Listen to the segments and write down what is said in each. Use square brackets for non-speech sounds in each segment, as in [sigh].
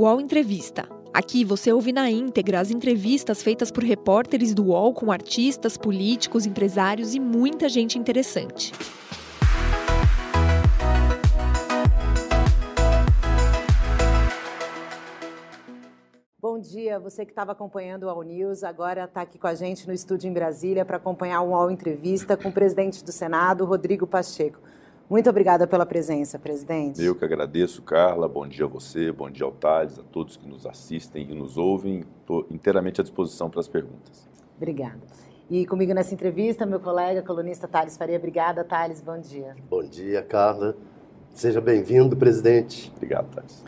UOL Entrevista. Aqui você ouve na íntegra as entrevistas feitas por repórteres do UOL com artistas, políticos, empresários e muita gente interessante. Bom dia, você que estava acompanhando o All News, agora está aqui com a gente no estúdio em Brasília para acompanhar o All Entrevista com o presidente do Senado, Rodrigo Pacheco. Muito obrigada pela presença, presidente. Eu que agradeço, Carla. Bom dia a você, bom dia ao Thales, a todos que nos assistem e nos ouvem. Estou inteiramente à disposição para as perguntas. Obrigada. E comigo nessa entrevista, meu colega, colunista Thales Faria. Obrigada, Thales. Bom dia. Bom dia, Carla. Seja bem-vindo, presidente. Obrigado, Thales.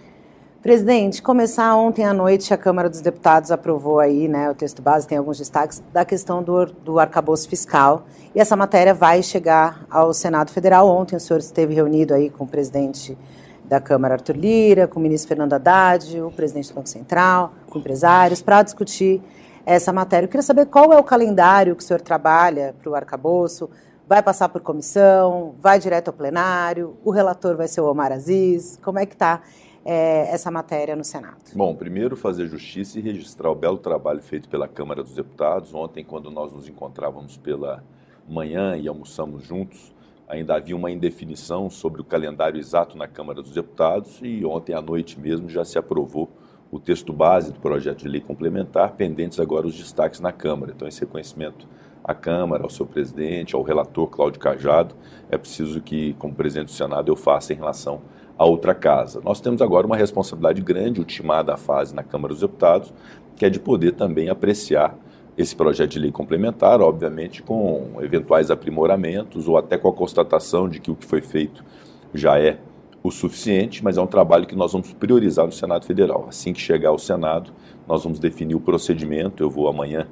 Presidente, começar ontem à noite, a Câmara dos Deputados aprovou aí, né, o texto base tem alguns destaques, da questão do, do arcabouço fiscal. E essa matéria vai chegar ao Senado Federal. Ontem o senhor esteve reunido aí com o presidente da Câmara, Arthur Lira, com o ministro Fernando Haddad, o presidente do Banco Central, com empresários, para discutir essa matéria. Eu queria saber qual é o calendário que o senhor trabalha para o arcabouço. Vai passar por comissão? Vai direto ao plenário? O relator vai ser o Omar Aziz? Como é que está é, essa matéria no Senado? Bom, primeiro fazer justiça e registrar o belo trabalho feito pela Câmara dos Deputados. Ontem, quando nós nos encontrávamos pela manhã e almoçamos juntos, ainda havia uma indefinição sobre o calendário exato na Câmara dos Deputados e ontem à noite mesmo já se aprovou o texto base do projeto de lei complementar, pendentes agora os destaques na Câmara. Então, esse reconhecimento à Câmara, ao seu presidente, ao relator Cláudio Cajado, é preciso que, como presidente do Senado, eu faça em relação a outra casa. Nós temos agora uma responsabilidade grande, ultimada a fase na Câmara dos Deputados, que é de poder também apreciar esse projeto de lei complementar, obviamente com eventuais aprimoramentos ou até com a constatação de que o que foi feito já é o suficiente, mas é um trabalho que nós vamos priorizar no Senado Federal. Assim que chegar ao Senado, nós vamos definir o procedimento. Eu vou amanhã,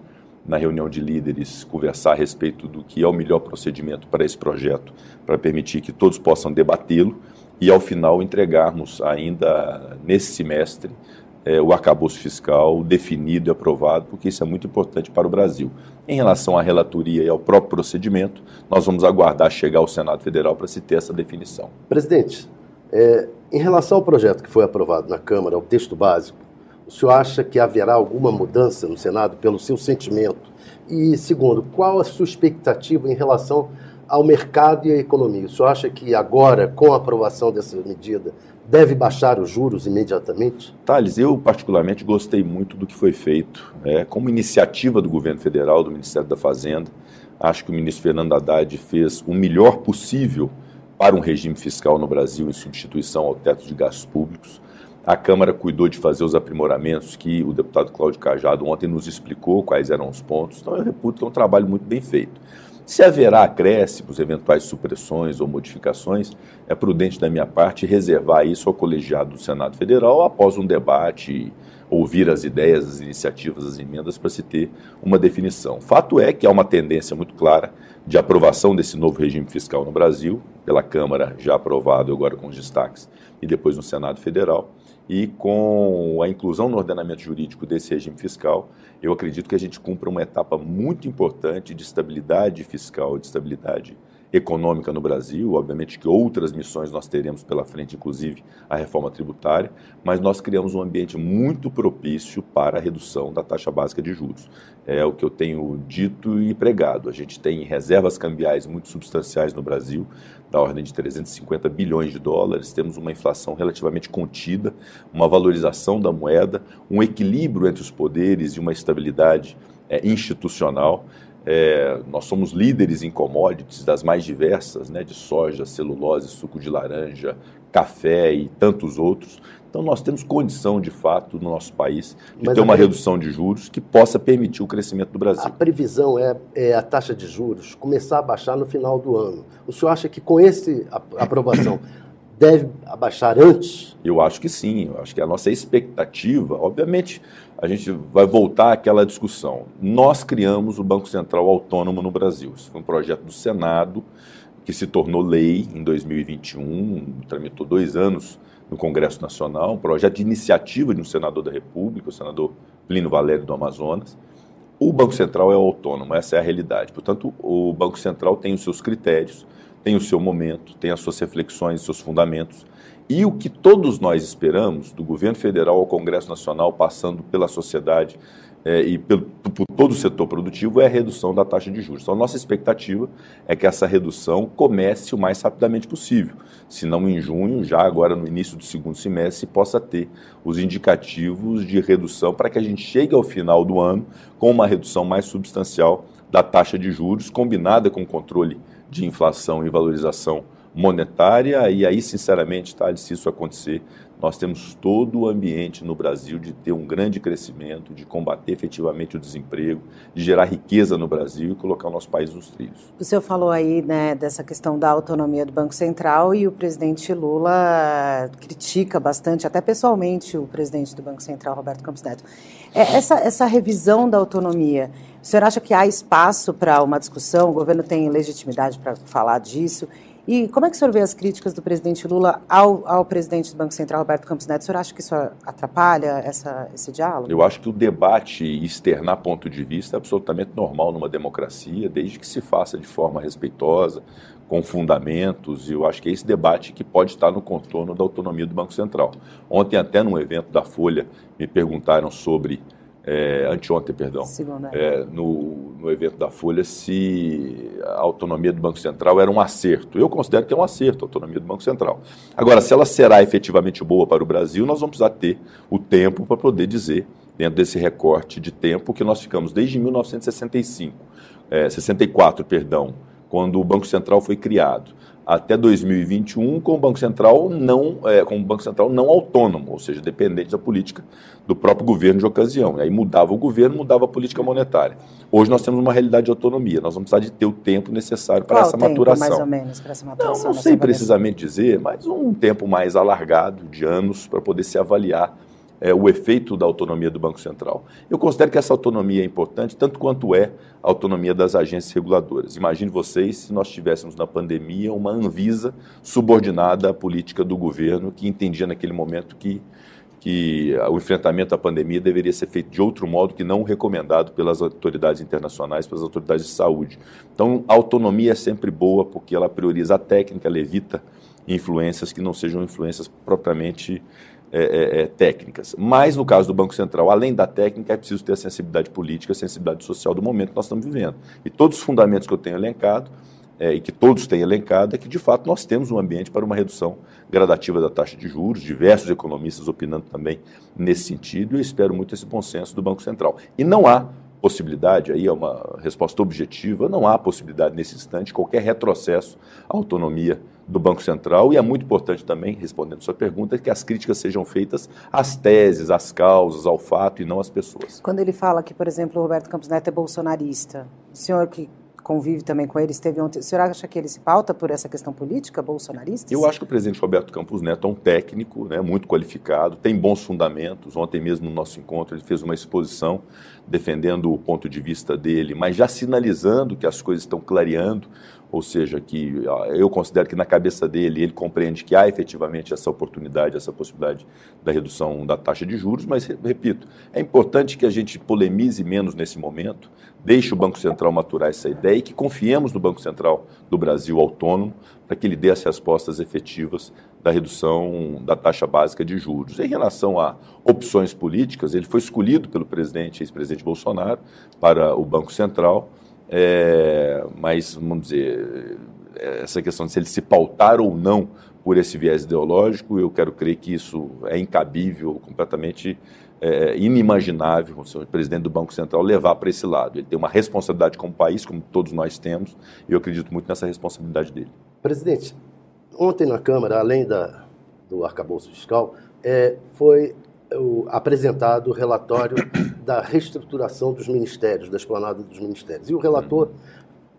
na reunião de líderes, conversar a respeito do que é o melhor procedimento para esse projeto, para permitir que todos possam debatê-lo e, ao final, entregarmos ainda nesse semestre é, o arcabouço fiscal definido e aprovado, porque isso é muito importante para o Brasil. Em relação à relatoria e ao próprio procedimento, nós vamos aguardar chegar ao Senado Federal para se ter essa definição. Presidente, é, em relação ao projeto que foi aprovado na Câmara, o texto básico, o senhor acha que haverá alguma mudança no Senado pelo seu sentimento? E, segundo, qual a sua expectativa em relação ao mercado e à economia? O senhor acha que agora, com a aprovação dessa medida, deve baixar os juros imediatamente? Thales, eu particularmente gostei muito do que foi feito. É, como iniciativa do governo federal, do Ministério da Fazenda, acho que o ministro Fernando Haddad fez o melhor possível para um regime fiscal no Brasil em substituição ao teto de gastos públicos. A Câmara cuidou de fazer os aprimoramentos que o deputado Cláudio Cajado ontem nos explicou quais eram os pontos. Então, eu reputo que é um trabalho muito bem feito. Se haverá acréscimos, eventuais supressões ou modificações, é prudente da minha parte reservar isso ao colegiado do Senado Federal após um debate, ouvir as ideias, as iniciativas, as emendas para se ter uma definição. Fato é que há uma tendência muito clara de aprovação desse novo regime fiscal no Brasil, pela Câmara já aprovado agora com os destaques, e depois no Senado Federal. E com a inclusão no ordenamento jurídico desse regime fiscal, eu acredito que a gente cumpra uma etapa muito importante de estabilidade fiscal, de estabilidade econômica no Brasil. Obviamente que outras missões nós teremos pela frente, inclusive a reforma tributária, mas nós criamos um ambiente muito propício para a redução da taxa básica de juros. É o que eu tenho dito e pregado. A gente tem reservas cambiais muito substanciais no Brasil, da ordem de 350 bilhões de dólares, temos uma inflação relativamente contida, uma valorização da moeda, um equilíbrio entre os poderes e uma estabilidade é, institucional. É, nós somos líderes em commodities das mais diversas, né, de soja, celulose, suco de laranja, café e tantos outros. Então nós temos condição, de fato, no nosso país, de Mas ter uma redução de juros que possa permitir o crescimento do Brasil. A previsão é, é, a taxa de juros começar a baixar no final do ano. O senhor acha que com esse aprovação deve abaixar antes? Eu acho que sim. Eu acho que a nossa expectativa, obviamente, a gente vai voltar àquela discussão. Nós criamos o Banco Central Autônomo no Brasil. Isso foi um projeto do Senado que se tornou lei em 2021, tramitou dois anos no Congresso Nacional, um projeto de iniciativa de um senador da República, o senador Plínio Valério do Amazonas. O Banco Central é autônomo, essa é a realidade. Portanto, o Banco Central tem os seus critérios, tem o seu momento, tem as suas reflexões, seus fundamentos. E o que todos nós esperamos, do governo federal ao Congresso Nacional, passando pela sociedade é, e pelo, por todo o setor produtivo, é a redução da taxa de juros. Então, nossa expectativa é que essa redução comece o mais rapidamente possível. Se não em junho, já agora no início do segundo semestre, possa ter os indicativos de redução para que a gente chegue ao final do ano com uma redução mais substancial da taxa de juros, combinada com o controle de inflação e valorização monetária, e aí, sinceramente, tá, se isso acontecer, nós temos todo o ambiente no Brasil de ter um grande crescimento, de combater efetivamente o desemprego, de gerar riqueza no Brasil e colocar o nosso país nos trilhos. O senhor falou aí né, dessa questão da autonomia do Banco Central e o presidente Lula critica bastante, até pessoalmente, o presidente do Banco Central, Roberto Campos Neto. É, essa, essa revisão da autonomia, o senhor acha que há espaço para uma discussão? O governo tem legitimidade para falar disso? E como é que o senhor vê as críticas do presidente Lula ao, ao presidente do Banco Central, Roberto Campos Neto? O senhor acha que isso atrapalha essa, esse diálogo? Eu acho que o debate e externar ponto de vista é absolutamente normal numa democracia, desde que se faça de forma respeitosa, com fundamentos, e eu acho que é esse debate que pode estar no contorno da autonomia do Banco Central. Ontem, até num evento da Folha, me perguntaram sobre é, anteontem, perdão, é, no, no evento da Folha, se a autonomia do Banco Central era um acerto. Eu considero que é um acerto a autonomia do Banco Central. Agora, se ela será efetivamente boa para o Brasil, nós vamos precisar ter o tempo para poder dizer, dentro desse recorte de tempo, que nós ficamos desde 1965, é, 64, perdão, quando o Banco Central foi criado até 2021 com o Banco Central não é, com o Banco Central não autônomo, ou seja, dependente da política do próprio governo de ocasião. E aí mudava o governo, mudava a política monetária. Hoje nós temos uma realidade de autonomia. Nós vamos precisar de ter o tempo necessário para Qual essa tempo, maturação. Mais ou menos para essa maturação. Não, não sei precisamente dizer, mas um tempo mais alargado de anos para poder se avaliar é, o efeito da autonomia do Banco Central. Eu considero que essa autonomia é importante, tanto quanto é a autonomia das agências reguladoras. Imagine vocês se nós tivéssemos na pandemia uma Anvisa subordinada à política do governo, que entendia naquele momento que, que o enfrentamento à pandemia deveria ser feito de outro modo que não recomendado pelas autoridades internacionais, pelas autoridades de saúde. Então, a autonomia é sempre boa porque ela prioriza a técnica, ela evita influências que não sejam influências propriamente é, é, é, técnicas. Mas no caso do Banco Central, além da técnica, é preciso ter a sensibilidade política, a sensibilidade social do momento que nós estamos vivendo. E todos os fundamentos que eu tenho elencado, é, e que todos têm elencado, é que de fato nós temos um ambiente para uma redução gradativa da taxa de juros, diversos economistas opinando também nesse sentido, e eu espero muito esse bom senso do Banco Central. E não há possibilidade, aí é uma resposta objetiva, não há possibilidade nesse instante qualquer retrocesso à autonomia do Banco Central e é muito importante também, respondendo sua pergunta, que as críticas sejam feitas às teses, às causas, ao fato e não às pessoas. Quando ele fala que, por exemplo, o Roberto Campos Neto é bolsonarista, o senhor que convive também com ele, esteve ontem. O senhor acha que ele se pauta por essa questão política bolsonarista? Eu acho que o presidente Roberto Campos Neto é um técnico, né, muito qualificado, tem bons fundamentos. Ontem mesmo no nosso encontro ele fez uma exposição defendendo o ponto de vista dele, mas já sinalizando que as coisas estão clareando, ou seja, que eu considero que na cabeça dele ele compreende que há efetivamente essa oportunidade, essa possibilidade da redução da taxa de juros, mas repito, é importante que a gente polemize menos nesse momento, deixe o Banco Central maturar essa ideia e que confiemos no Banco Central do Brasil autônomo para que ele dê as respostas efetivas da redução da taxa básica de juros. Em relação a opções políticas, ele foi escolhido pelo presidente, ex-presidente Bolsonaro, para o Banco Central, é, mas, vamos dizer, essa questão de se ele se pautar ou não por esse viés ideológico, eu quero crer que isso é incabível, completamente é, inimaginável o presidente do Banco Central levar para esse lado. Ele tem uma responsabilidade como país, como todos nós temos, e eu acredito muito nessa responsabilidade dele. Presidente, ontem na Câmara, além da, do arcabouço fiscal, é, foi o, apresentado o relatório da reestruturação dos ministérios, da esplanada dos ministérios. E o relator uhum.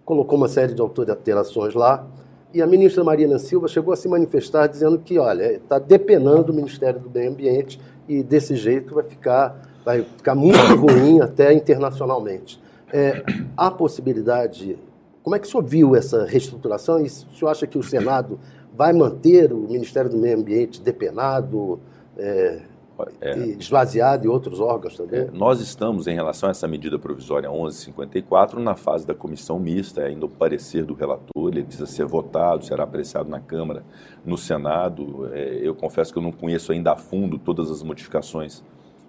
colocou uma série de alterações lá, e a ministra Marina Silva chegou a se manifestar dizendo que, olha, está depenando o Ministério do Meio Ambiente e desse jeito vai ficar, vai ficar muito ruim até internacionalmente. É, há possibilidade. Como é que o senhor viu essa reestruturação e o senhor acha que o Senado vai manter o Ministério do Meio Ambiente depenado? É, é, esvaziado e outros órgãos também? É, nós estamos, em relação a essa medida provisória 1154, na fase da comissão mista, ainda o parecer do relator, ele precisa ser votado, será apreciado na Câmara, no Senado. É, eu confesso que eu não conheço ainda a fundo todas as modificações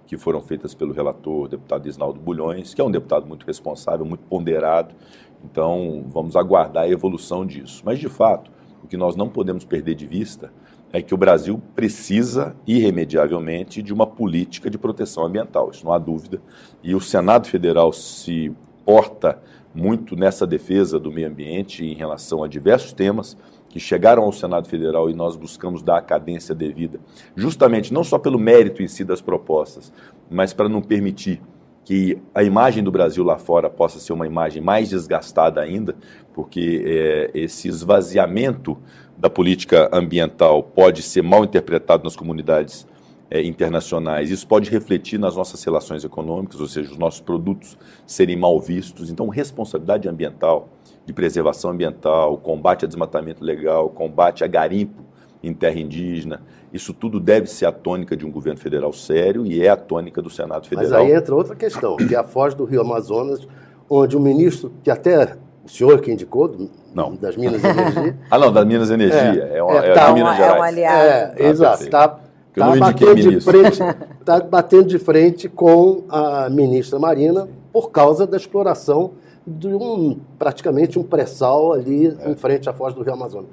que foram feitas pelo relator, deputado Isnaldo Bulhões, que é um deputado muito responsável, muito ponderado. Então, vamos aguardar a evolução disso. Mas, de fato, o que nós não podemos perder de vista é que o Brasil precisa, irremediavelmente, de uma política de proteção ambiental, isso não há dúvida. E o Senado Federal se porta muito nessa defesa do meio ambiente em relação a diversos temas que chegaram ao Senado Federal e nós buscamos dar a cadência devida, justamente não só pelo mérito em si das propostas, mas para não permitir que a imagem do Brasil lá fora possa ser uma imagem mais desgastada ainda, porque é, esse esvaziamento da política ambiental pode ser mal interpretado nas comunidades é, internacionais. Isso pode refletir nas nossas relações econômicas, ou seja, os nossos produtos serem mal vistos. Então, responsabilidade ambiental, de preservação ambiental, combate a desmatamento legal, combate a garimpo em terra indígena, isso tudo deve ser a tônica de um governo federal sério e é a tônica do Senado Federal. Mas aí entra outra questão, que é a foz do Rio Amazonas, onde o ministro, que até o senhor que indicou, não. das Minas Energia. [laughs] ah, não, das Minas Energia. É, é, uma, é, tá, de Minas Gerais. É um aliado. É, ah, exato. Está tá batendo, de frente, tá batendo de frente com a ministra Marina por causa da exploração de um, praticamente um pré-sal ali é. em frente à foz do Rio Amazonas.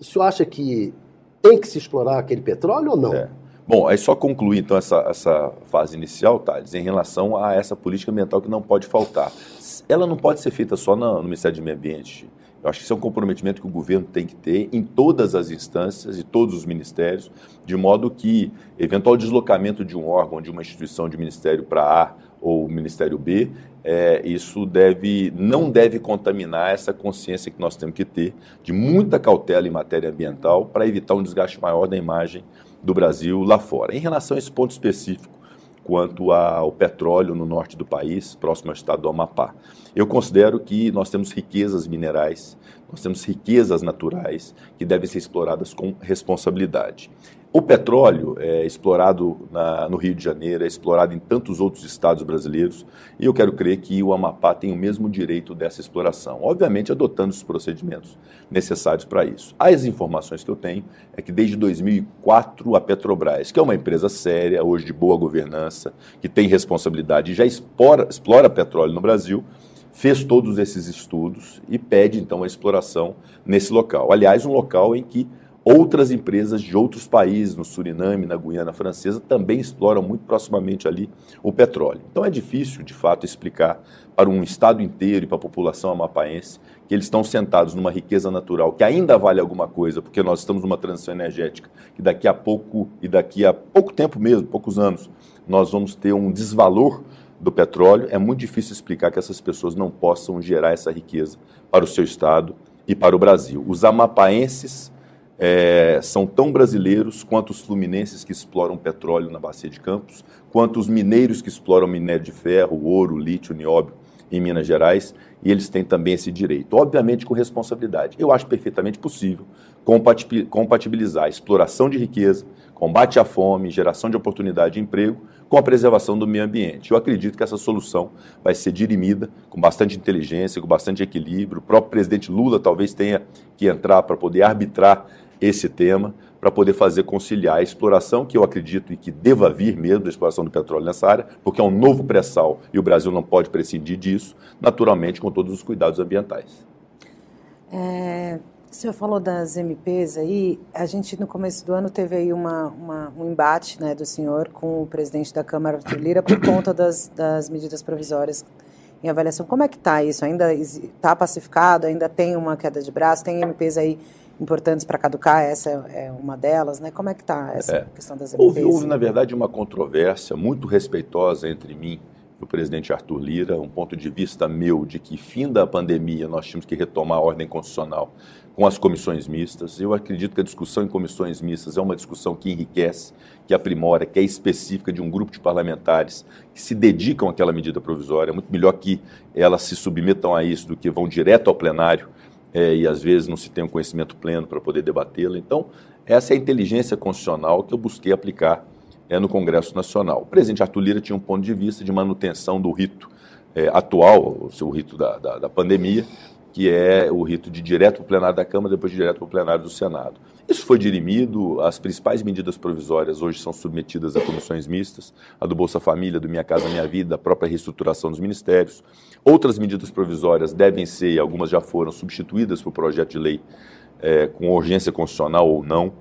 O senhor acha que tem que se explorar aquele petróleo ou não? É. Bom, aí só concluir então essa, essa fase inicial, Thales, em relação a essa política ambiental que não pode faltar. Ela não pode ser feita só no, no Ministério do Meio Ambiente. Eu acho que isso é um comprometimento que o governo tem que ter em todas as instâncias e todos os ministérios, de modo que eventual deslocamento de um órgão, de uma instituição de ministério para A ou Ministério B, é, isso deve, não deve contaminar essa consciência que nós temos que ter de muita cautela em matéria ambiental para evitar um desgaste maior da imagem do Brasil lá fora. Em relação a esse ponto específico, quanto ao petróleo no norte do país, próximo ao estado do Amapá. Eu considero que nós temos riquezas minerais, nós temos riquezas naturais que devem ser exploradas com responsabilidade. O petróleo é explorado na, no Rio de Janeiro, é explorado em tantos outros estados brasileiros, e eu quero crer que o Amapá tem o mesmo direito dessa exploração, obviamente adotando os procedimentos necessários para isso. As informações que eu tenho é que desde 2004 a Petrobras, que é uma empresa séria, hoje de boa governança, que tem responsabilidade e já explora, explora petróleo no Brasil, fez todos esses estudos e pede então a exploração nesse local. Aliás, um local em que Outras empresas de outros países, no Suriname, na Guiana Francesa, também exploram muito proximamente ali o petróleo. Então é difícil, de fato, explicar para um estado inteiro e para a população amapaense que eles estão sentados numa riqueza natural que ainda vale alguma coisa, porque nós estamos numa transição energética que daqui a pouco e daqui a pouco tempo mesmo, poucos anos, nós vamos ter um desvalor do petróleo. É muito difícil explicar que essas pessoas não possam gerar essa riqueza para o seu estado e para o Brasil. Os amapaenses é, são tão brasileiros quanto os fluminenses que exploram petróleo na Bacia de Campos, quanto os mineiros que exploram minério de ferro, ouro, lítio, nióbio em Minas Gerais, e eles têm também esse direito, obviamente com responsabilidade. Eu acho perfeitamente possível compatibilizar a exploração de riqueza, combate à fome, geração de oportunidade de emprego, com a preservação do meio ambiente. Eu acredito que essa solução vai ser dirimida com bastante inteligência, com bastante equilíbrio. O próprio presidente Lula talvez tenha que entrar para poder arbitrar esse tema para poder fazer conciliar a exploração, que eu acredito e que deva vir mesmo da exploração do petróleo nessa área, porque é um novo pré-sal e o Brasil não pode prescindir disso, naturalmente com todos os cuidados ambientais. É, o senhor falou das MPs aí, a gente no começo do ano teve aí uma, uma, um embate né, do senhor com o presidente da Câmara, Arthur Lira, por conta das, das medidas provisórias em avaliação. Como é que está isso? Ainda está pacificado? Ainda tem uma queda de braço? Tem MPs aí importantes para caducar, essa é uma delas, né? Como é que está essa é. questão das MPs? Houve, houve, na verdade, uma controvérsia muito respeitosa entre mim e o presidente Arthur Lira, um ponto de vista meu de que, fim da pandemia, nós tínhamos que retomar a ordem constitucional com as comissões mistas. Eu acredito que a discussão em comissões mistas é uma discussão que enriquece, que aprimora, que é específica de um grupo de parlamentares que se dedicam àquela medida provisória. É muito melhor que elas se submetam a isso do que vão direto ao plenário é, e às vezes não se tem um conhecimento pleno para poder debatê-la. Então, essa é a inteligência constitucional que eu busquei aplicar é, no Congresso Nacional. O presidente Arthur Lira tinha um ponto de vista de manutenção do rito é, atual, o seu rito da, da, da pandemia, que é o rito de direto para o plenário da Câmara, depois de direto para o plenário do Senado. Isso foi dirimido, as principais medidas provisórias hoje são submetidas a comissões mistas, a do Bolsa Família, do Minha Casa Minha Vida, a própria reestruturação dos ministérios. Outras medidas provisórias devem ser, algumas já foram, substituídas por projeto de lei é, com urgência constitucional ou não.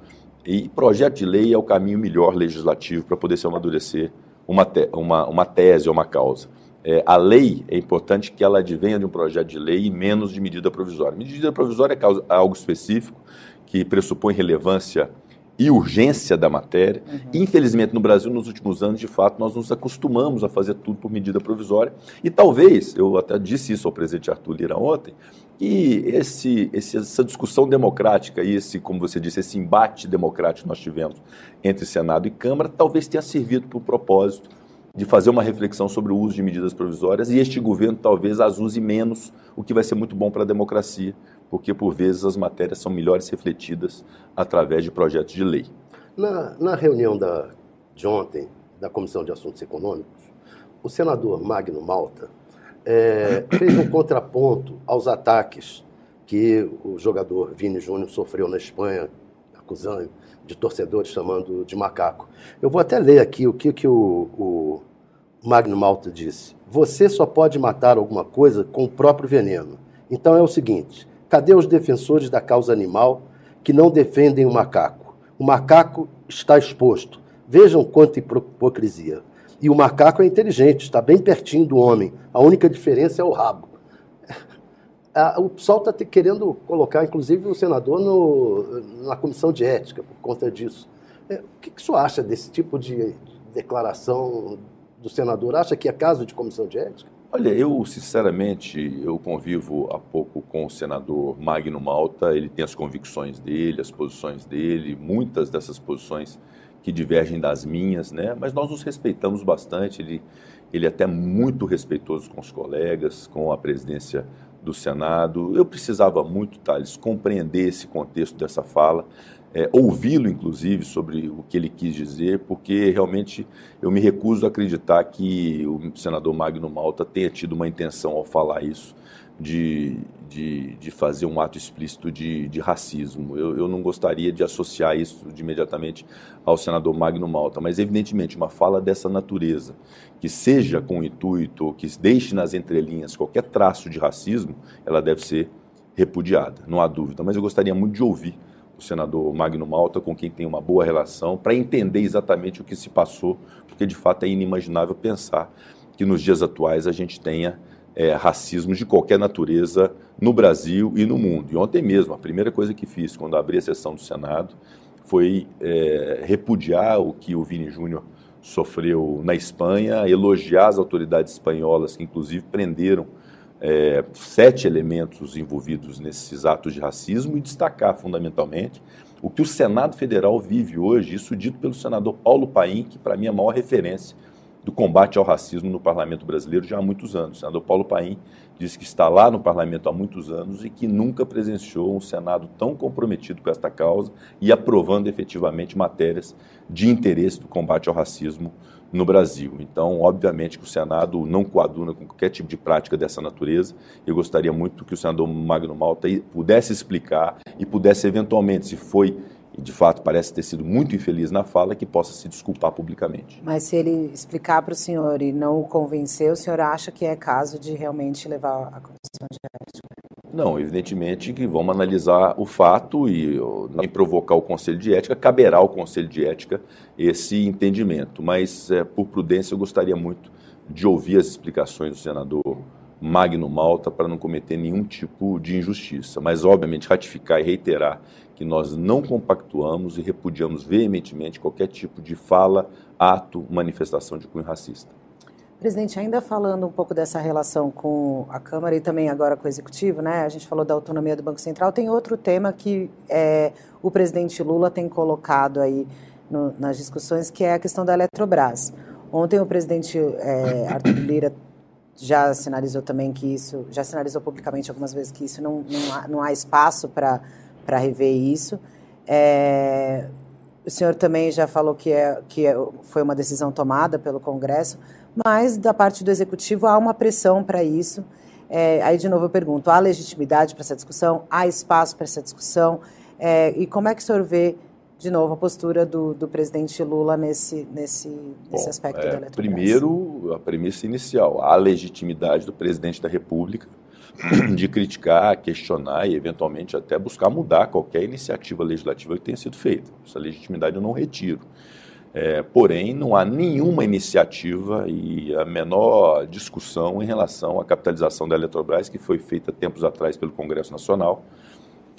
E projeto de lei é o caminho melhor legislativo para poder se amadurecer uma, te, uma, uma tese ou uma causa. É, a lei é importante que ela advenha de um projeto de lei e menos de medida provisória. Medida provisória é algo específico que pressupõe relevância e urgência da matéria. Uhum. Infelizmente, no Brasil, nos últimos anos, de fato, nós nos acostumamos a fazer tudo por medida provisória. E talvez, eu até disse isso ao presidente Arthur Lira ontem, que esse, esse, essa discussão democrática e esse, como você disse, esse embate democrático que nós tivemos entre Senado e Câmara, talvez tenha servido para o propósito de fazer uma reflexão sobre o uso de medidas provisórias e este governo talvez as use menos, o que vai ser muito bom para a democracia, porque por vezes as matérias são melhores refletidas através de projetos de lei. Na, na reunião da, de ontem da Comissão de Assuntos Econômicos, o senador Magno Malta é, [coughs] fez um contraponto aos ataques que o jogador Vini Júnior sofreu na Espanha, acusando de torcedores chamando de macaco. Eu vou até ler aqui o que, que o, o Magno Malta disse. Você só pode matar alguma coisa com o próprio veneno. Então é o seguinte: cadê os defensores da causa animal que não defendem o macaco? O macaco está exposto. Vejam quanta hipocrisia. E o macaco é inteligente, está bem pertinho do homem. A única diferença é o rabo o PSOL está querendo colocar, inclusive, o senador no, na comissão de ética por conta disso. É, o que, que o senhor acha desse tipo de declaração do senador? Acha que é caso de comissão de ética? Olha, eu sinceramente, eu convivo há pouco com o senador Magno Malta, ele tem as convicções dele, as posições dele, muitas dessas posições que divergem das minhas, né? Mas nós nos respeitamos bastante, ele, ele é até muito respeitoso com os colegas, com a presidência do Senado. Eu precisava muito, Thales, compreender esse contexto dessa fala, é, ouvi-lo, inclusive, sobre o que ele quis dizer, porque realmente eu me recuso a acreditar que o senador Magno Malta tenha tido uma intenção ao falar isso de, de, de fazer um ato explícito de, de racismo. Eu, eu não gostaria de associar isso de imediatamente ao senador Magno Malta, mas evidentemente uma fala dessa natureza, que seja com intuito, que deixe nas entrelinhas qualquer traço de racismo, ela deve ser repudiada, não há dúvida. Mas eu gostaria muito de ouvir o senador Magno Malta, com quem tem uma boa relação, para entender exatamente o que se passou, porque de fato é inimaginável pensar que nos dias atuais a gente tenha é, racismo de qualquer natureza no Brasil e no mundo. E ontem mesmo, a primeira coisa que fiz quando abri a sessão do Senado foi é, repudiar o que o Vini Júnior sofreu na Espanha, elogiar as autoridades espanholas que, inclusive, prenderam é, sete elementos envolvidos nesses atos de racismo e destacar, fundamentalmente, o que o Senado Federal vive hoje, isso dito pelo senador Paulo Paim, que para mim é a maior referência do combate ao racismo no parlamento brasileiro já há muitos anos. O senador Paulo Paim disse que está lá no parlamento há muitos anos e que nunca presenciou um Senado tão comprometido com esta causa e aprovando efetivamente matérias de interesse do combate ao racismo no Brasil. Então, obviamente que o Senado não coaduna com qualquer tipo de prática dessa natureza. Eu gostaria muito que o senador Magno Malta pudesse explicar e pudesse eventualmente, se foi e de fato parece ter sido muito infeliz na fala, que possa se desculpar publicamente. Mas se ele explicar para o senhor e não o convencer, o senhor acha que é caso de realmente levar a comissão de ética? Não, evidentemente que vamos analisar o fato e em provocar o Conselho de Ética, caberá ao Conselho de Ética esse entendimento. Mas, é, por prudência, eu gostaria muito de ouvir as explicações do senador Magno Malta para não cometer nenhum tipo de injustiça. Mas, obviamente, ratificar e reiterar que nós não compactuamos e repudiamos veementemente qualquer tipo de fala, ato, manifestação de cunho racista. Presidente, ainda falando um pouco dessa relação com a Câmara e também agora com o Executivo, né? A gente falou da autonomia do Banco Central. Tem outro tema que é, o presidente Lula tem colocado aí no, nas discussões, que é a questão da Eletrobras. Ontem o presidente é, Arthur Lira já sinalizou também que isso, já sinalizou publicamente algumas vezes que isso não, não, há, não há espaço para para rever isso. É, o senhor também já falou que, é, que é, foi uma decisão tomada pelo Congresso, mas da parte do Executivo há uma pressão para isso. É, aí, de novo, eu pergunto: há legitimidade para essa discussão? Há espaço para essa discussão? É, e como é que o senhor vê, de novo, a postura do, do presidente Lula nesse, nesse, nesse aspecto é, da Eletrobras? Primeiro, a premissa inicial: há legitimidade do presidente da República [clears throat] de criticar, questionar e, eventualmente, até buscar mudar qualquer iniciativa legislativa que tenha sido feita. Essa legitimidade eu não retiro. É, porém, não há nenhuma iniciativa e a menor discussão em relação à capitalização da Eletrobras, que foi feita tempos atrás pelo Congresso Nacional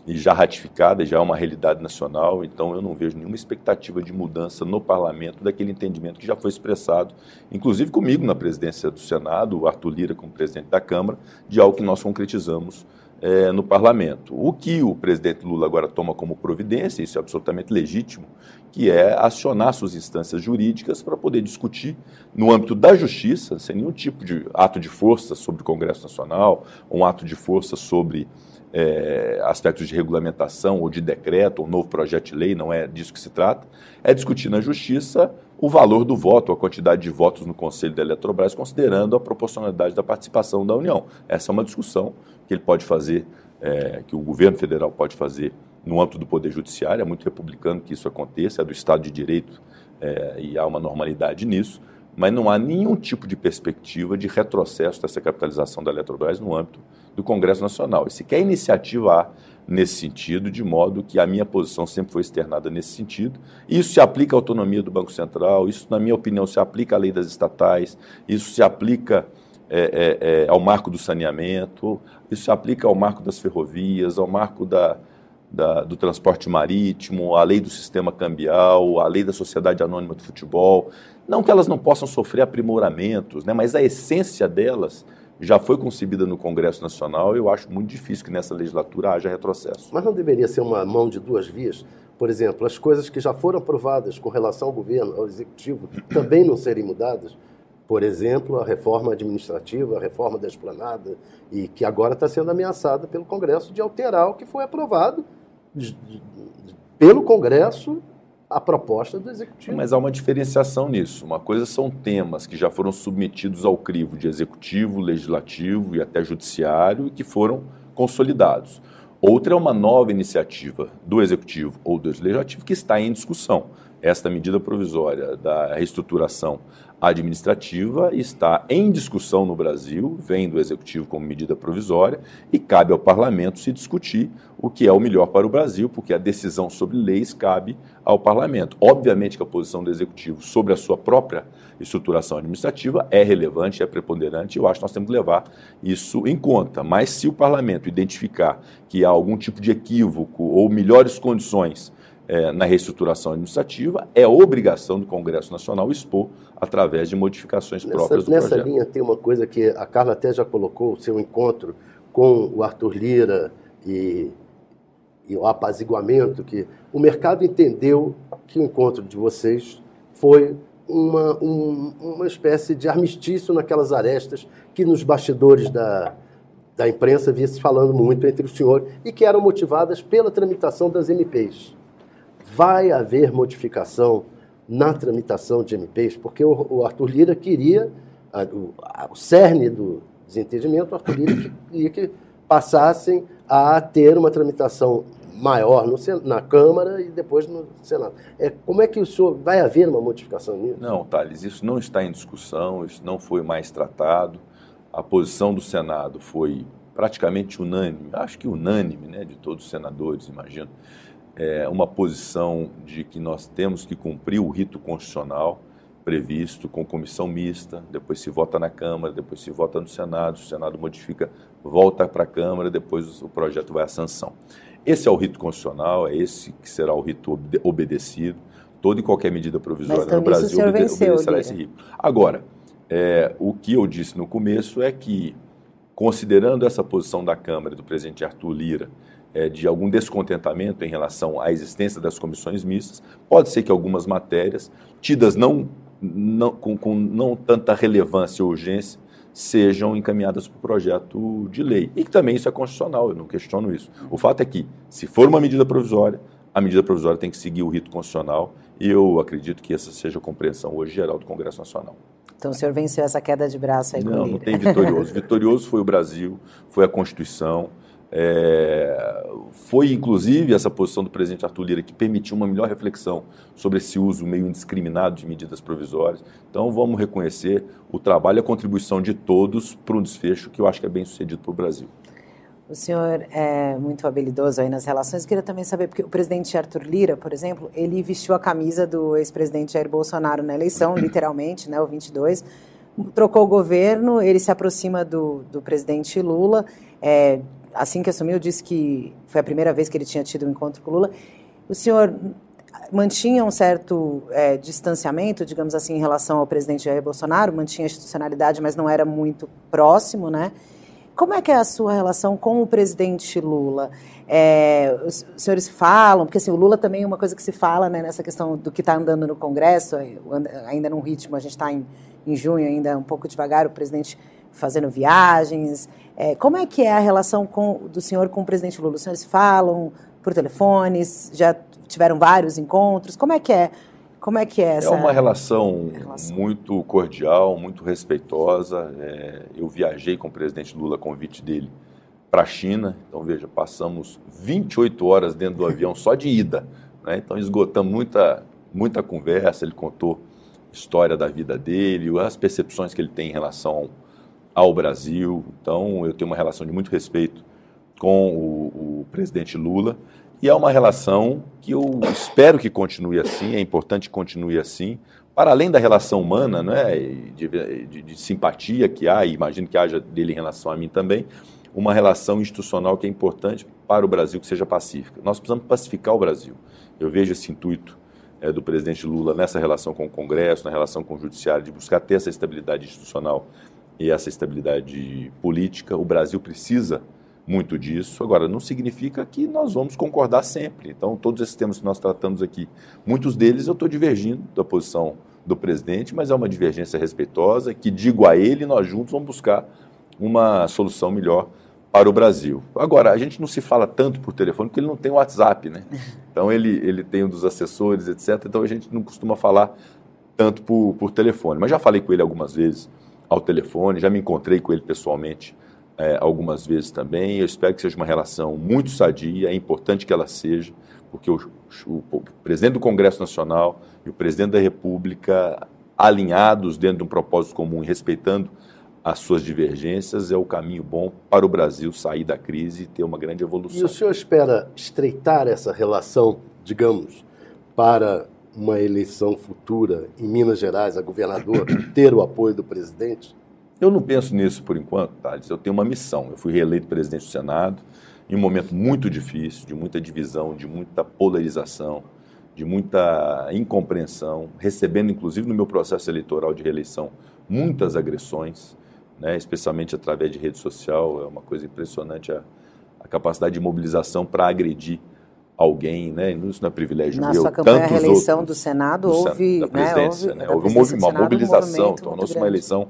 e já ratificada, já é uma realidade nacional, então eu não vejo nenhuma expectativa de mudança no parlamento daquele entendimento que já foi expressado, inclusive comigo na presidência do Senado, o Arthur Lira como presidente da Câmara, de algo que nós concretizamos é, no parlamento. O que o presidente Lula agora toma como providência, isso é absolutamente legítimo, que é acionar suas instâncias jurídicas para poder discutir no âmbito da justiça, sem nenhum tipo de ato de força sobre o Congresso Nacional, um ato de força sobre é, aspectos de regulamentação ou de decreto ou novo projeto de lei, não é disso que se trata, é discutir na Justiça o valor do voto, a quantidade de votos no Conselho da Eletrobras, considerando a proporcionalidade da participação da União. Essa é uma discussão que ele pode fazer, é, que o governo federal pode fazer no âmbito do Poder Judiciário, é muito republicano que isso aconteça, é do Estado de Direito é, e há uma normalidade nisso, mas não há nenhum tipo de perspectiva de retrocesso dessa capitalização da Eletrobras no âmbito do Congresso Nacional. E sequer iniciativa há nesse sentido, de modo que a minha posição sempre foi externada nesse sentido. Isso se aplica à autonomia do Banco Central, isso, na minha opinião, se aplica à lei das estatais, isso se aplica é, é, é, ao marco do saneamento, isso se aplica ao marco das ferrovias, ao marco da, da, do transporte marítimo, à lei do sistema cambial, à lei da sociedade anônima do futebol. Não que elas não possam sofrer aprimoramentos, né, mas a essência delas já foi concebida no Congresso Nacional eu acho muito difícil que nessa legislatura haja retrocesso. Mas não deveria ser uma mão de duas vias? Por exemplo, as coisas que já foram aprovadas com relação ao governo, ao executivo, também não serem mudadas? Por exemplo, a reforma administrativa, a reforma da esplanada, e que agora está sendo ameaçada pelo Congresso de alterar o que foi aprovado pelo Congresso a proposta do executivo. Mas há uma diferenciação nisso. Uma coisa são temas que já foram submetidos ao crivo de executivo, legislativo e até judiciário e que foram consolidados. Outra é uma nova iniciativa do executivo ou do legislativo que está em discussão. Esta medida provisória da reestruturação administrativa está em discussão no Brasil, vem do Executivo como medida provisória, e cabe ao Parlamento se discutir o que é o melhor para o Brasil, porque a decisão sobre leis cabe ao Parlamento. Obviamente que a posição do Executivo sobre a sua própria estruturação administrativa é relevante, é preponderante, e eu acho que nós temos que levar isso em conta. Mas se o Parlamento identificar que há algum tipo de equívoco ou melhores condições é, na reestruturação administrativa, é obrigação do Congresso Nacional expor através de modificações nessa, próprias do nessa projeto. Nessa linha tem uma coisa que a Carla até já colocou, o seu encontro com o Arthur Lira e, e o apaziguamento, que o mercado entendeu que o encontro de vocês foi uma, um, uma espécie de armistício naquelas arestas que nos bastidores da, da imprensa via se falando muito entre o senhor e que eram motivadas pela tramitação das MPs vai haver modificação na tramitação de MPs, porque o, Arthur Lira queria, o, o, cerne do desentendimento, o Arthur Lira queria que passassem a ter uma tramitação maior no, na Câmara e depois no Senado. É, como é que o senhor vai haver uma modificação nisso? Não, Thales, isso não está em discussão, isso não foi mais tratado. A posição do Senado foi praticamente unânime, acho que unânime, né, de todos os senadores, imagino, é, uma posição de que nós temos que cumprir o rito constitucional previsto com comissão mista, depois se vota na Câmara, depois se vota no Senado, o Senado modifica, volta para a Câmara, depois o projeto vai à sanção. Esse é o rito constitucional, é esse que será o rito obedecido. Toda e qualquer medida provisória no Brasil obede venceu, obedecerá esse rito. Agora, é, o que eu disse no começo é que, considerando essa posição da Câmara do presidente Arthur Lira, é, de algum descontentamento em relação à existência das comissões mistas. Pode ser que algumas matérias, tidas não, não com, com não tanta relevância ou urgência, sejam encaminhadas para o projeto de lei. E que também isso é constitucional, eu não questiono isso. O fato é que, se for uma medida provisória, a medida provisória tem que seguir o rito constitucional e eu acredito que essa seja a compreensão hoje geral do Congresso Nacional. Então o senhor venceu essa queda de braço aí Não, não tem vitorioso. [laughs] vitorioso foi o Brasil, foi a Constituição, é, foi, inclusive, essa posição do presidente Arthur Lira que permitiu uma melhor reflexão sobre esse uso meio indiscriminado de medidas provisórias. Então, vamos reconhecer o trabalho e a contribuição de todos para um desfecho que eu acho que é bem sucedido para o Brasil. O senhor é muito habilidoso aí nas relações. Eu queria também saber, porque o presidente Arthur Lira, por exemplo, ele vestiu a camisa do ex-presidente Jair Bolsonaro na eleição, [coughs] literalmente, né, o 22, trocou o governo, ele se aproxima do, do presidente Lula, é, assim que assumiu, disse que foi a primeira vez que ele tinha tido um encontro com Lula. O senhor mantinha um certo é, distanciamento, digamos assim, em relação ao presidente Jair Bolsonaro, mantinha a institucionalidade, mas não era muito próximo, né? Como é que é a sua relação com o presidente Lula? É, os, senhores falam, porque assim, o Lula também é uma coisa que se fala né, nessa questão do que está andando no Congresso, ainda num ritmo, a gente está em, em junho, ainda um pouco devagar, o presidente fazendo viagens. É, como é que é a relação com, do senhor com o presidente Lula? Os senhores falam por telefones, já tiveram vários encontros? Como é que é? Como é que é essa? É uma relação, relação. muito cordial, muito respeitosa. É, eu viajei com o presidente Lula convite dele para a China. Então, veja, passamos 28 horas dentro do avião só de ida. Né? Então, esgotamos muita, muita conversa. Ele contou história da vida dele, as percepções que ele tem em relação ao Brasil. Então, eu tenho uma relação de muito respeito com o, o, presidente Lula. E é uma relação que eu espero que continue assim, é importante que continue assim, para além da relação humana, né, de, de, de simpatia que há, e imagino que haja dele em relação a mim também, uma relação institucional que é importante para o Brasil que seja pacífica. Nós precisamos pacificar o Brasil. Eu vejo esse intuito é, do presidente Lula nessa relação com o Congresso, na relação com o Judiciário, de buscar ter essa estabilidade institucional e essa estabilidade política. O Brasil precisa muito disso. Agora, não significa que nós vamos concordar sempre. Então, todos esses temas que nós tratamos aqui, muitos deles eu estou divergindo da posição do presidente, mas é uma divergência respeitosa que digo a ele, nós juntos vamos buscar uma solução melhor para o Brasil. Agora, a gente não se fala tanto por telefone porque ele não tem o WhatsApp, né? [laughs] Então, ele, ele tem um dos assessores, etc. Então, a gente não costuma falar tanto por, por telefone. Mas já falei com ele algumas vezes ao telefone, já me encontrei com ele pessoalmente é, algumas vezes também. Eu espero que seja uma relação muito sadia, é importante que ela seja, porque o, o, o presidente do Congresso Nacional e o presidente da República, alinhados dentro de um propósito comum e respeitando as suas divergências, é o caminho bom para o Brasil sair da crise e ter uma grande evolução. E o senhor espera estreitar essa relação, digamos, para uma eleição futura em Minas Gerais, a governador, ter o apoio do presidente? Eu não penso nisso por enquanto, Thales. Eu tenho uma missão. Eu fui reeleito presidente do Senado em um momento muito difícil, de muita divisão, de muita polarização, de muita incompreensão, recebendo, inclusive no meu processo eleitoral de reeleição, muitas agressões, né, especialmente através de rede social. É uma coisa impressionante a, a capacidade de mobilização para agredir alguém, né? Isso não é privilégio Na meu. sua campanha reeleição outros, do Senado do houve, da presidência, né? Houve, né? houve uma, Senado, mobilização, um tornou-se uma eleição